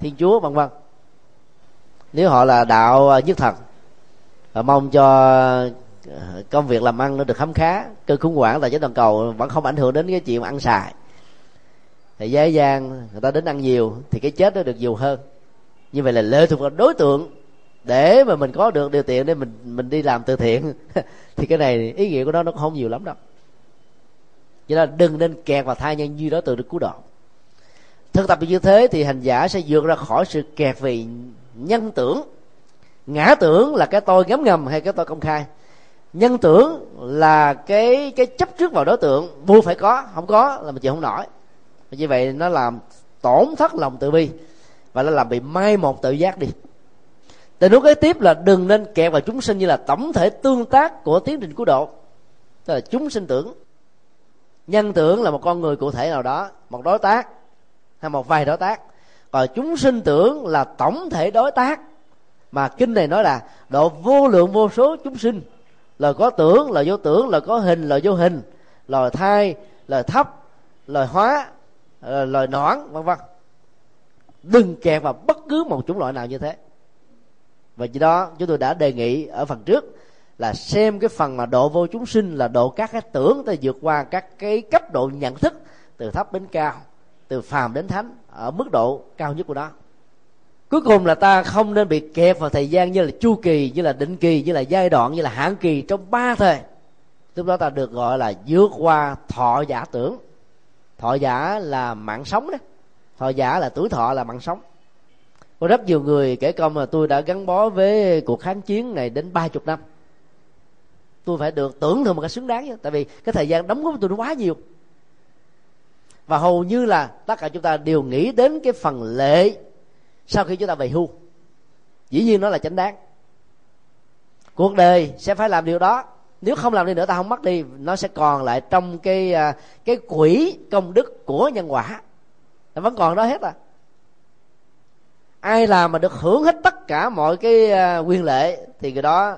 thiên chúa, vân vân. Nếu họ là đạo à, nhất thần, và mong cho à, công việc làm ăn nó được khám khá, cơn khủng hoảng tại trên toàn cầu vẫn không ảnh hưởng đến cái chuyện ăn xài. Thì dễ dàng người ta đến ăn nhiều thì cái chết nó được nhiều hơn như vậy là lệ thuộc vào đối tượng. Để mà mình có được điều kiện để mình mình đi làm từ thiện, thì cái này ý nghĩa của nó nó không nhiều lắm đâu. Cho nên đừng nên kẹt vào thai nhân duy đó từ được cứu độ. Thực tập như thế thì hành giả sẽ vượt ra khỏi sự kẹt vì nhân tưởng. Ngã tưởng là cái tôi ngấm ngầm hay cái tôi công khai. Nhân tưởng là cái cái chấp trước vào đối tượng. Buộc phải có, không có là mình chịu không nổi. Như vậy nó làm tổn thất lòng từ bi và nó làm bị mai một tự giác đi. Tình huống kế tiếp là đừng nên kẹt vào chúng sinh như là tổng thể tương tác của tiến trình cứu độ. Tức là chúng sinh tưởng. Nhân tưởng là một con người cụ thể nào đó, một đối tác, hay một vài đối tác. Còn chúng sinh tưởng là tổng thể đối tác. Mà kinh này nói là độ vô lượng vô số chúng sinh. Lời có tưởng, lời vô tưởng, lời có hình, lời vô hình. Lời thai, lời thấp, lời hóa ờ, lời nõn vân vân đừng kẹt vào bất cứ một chủng loại nào như thế. Và do đó, chúng tôi đã đề nghị ở phần trước là xem cái phần mà độ vô chúng sinh là độ các cái tưởng ta vượt qua các cái cấp độ nhận thức từ thấp đến cao, từ phàm đến thánh ở mức độ cao nhất của nó. Cuối cùng là ta không nên bị kẹt vào thời gian như là chu kỳ, như là định kỳ, như là giai đoạn, như là hạn kỳ trong ba thời. Lúc đó ta được gọi là vượt qua thọ giả tưởng. Thọ giả là mạng sống đó thọ giả là tuổi thọ là mạng sống. Có rất nhiều người kể công là tôi đã gắn bó với cuộc kháng chiến này đến ba chục năm. Tôi phải được tưởng thưởng một cái xứng đáng chứ tại vì cái thời gian đóng góp của tôi nó quá nhiều. Và hầu như là tất cả chúng ta đều nghĩ đến cái phần lệ sau khi chúng ta về hưu. Dĩ nhiên nó là chánh đáng. Cuộc đời sẽ phải làm điều đó. Nếu không làm đi nữa ta không mất đi. Nó sẽ còn lại trong cái à, cái quỹ công đức của nhân quả nó vẫn còn đó hết à. Ai làm mà được hưởng hết tất cả mọi cái à, quyền lệ thì người đó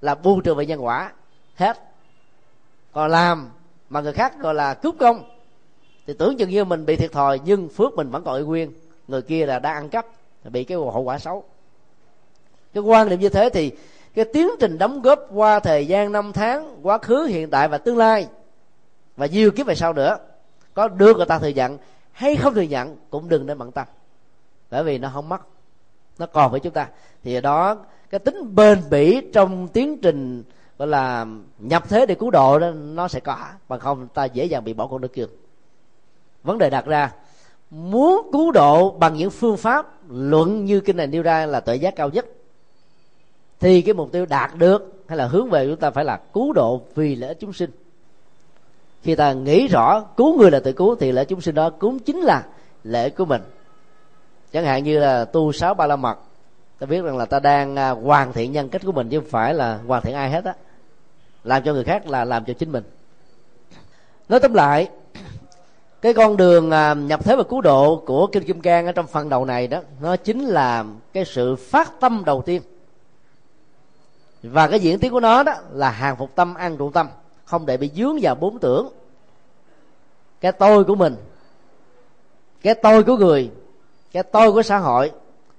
là buông trường về nhân quả. Hết. Còn làm mà người khác gọi là cướp công, thì tưởng chừng như mình bị thiệt thòi, nhưng phước mình vẫn còn y nguyên. Người kia là đang ăn cắp bị cái hậu quả xấu. Cái quan niệm như thế thì cái tiến trình đóng góp qua thời gian năm tháng, quá khứ, hiện tại và tương lai, và nhiều kiếp về sau nữa, có đưa người ta thừa nhận hay không thừa nhận cũng đừng nên bận tâm. Bởi vì nó không mất, nó còn với chúng ta. Thì đó, cái tính bền bỉ trong tiến trình, gọi là, nhập thế để cứu độ đó, nó sẽ có, bằng không ta dễ dàng bị bỏ con nước kiêu vấn đề đặt ra, muốn cứu độ bằng những phương pháp luận như kinh này nêu ra là tuệ giác cao nhất, thì cái mục tiêu đạt được hay là hướng về chúng ta phải là cứu độ vì lợi ích chúng sinh khi ta nghĩ rõ cứu người là tự cứu, thì lễ chúng sinh đó cũng chính là lễ của mình. Chẳng hạn như là tu sáu ba la mật, ta biết rằng là ta đang à, hoàn thiện nhân cách của mình chứ không phải là hoàn thiện ai hết á. Làm cho người khác là làm cho chính mình. Nói tóm lại, cái con đường à, nhập thế và cứu độ của kinh kim cang ở trong phần đầu này đó, nó chính là cái sự phát tâm đầu tiên. Và cái diễn tiến của nó đó là hàng phục tâm, ăn trụ tâm không để bị dướng vào bốn tưởng. Cái tôi của mình, cái tôi của người, cái tôi của xã hội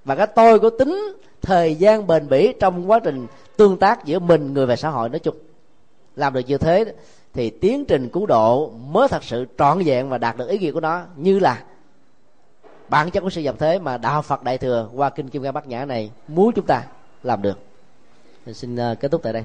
và cái tôi của tính thời gian bền bỉ trong quá trình tương tác giữa mình, người và xã hội nói chung. Làm được như thế thì tiến trình cứu độ mới thật sự trọn vẹn và đạt được ý nghĩa của nó như là bản chất của sự nhập thế mà đạo Phật Đại thừa qua kinh Kim Cang Bát Nhã này muốn chúng ta làm được. Thì xin ờ, kết thúc tại đây.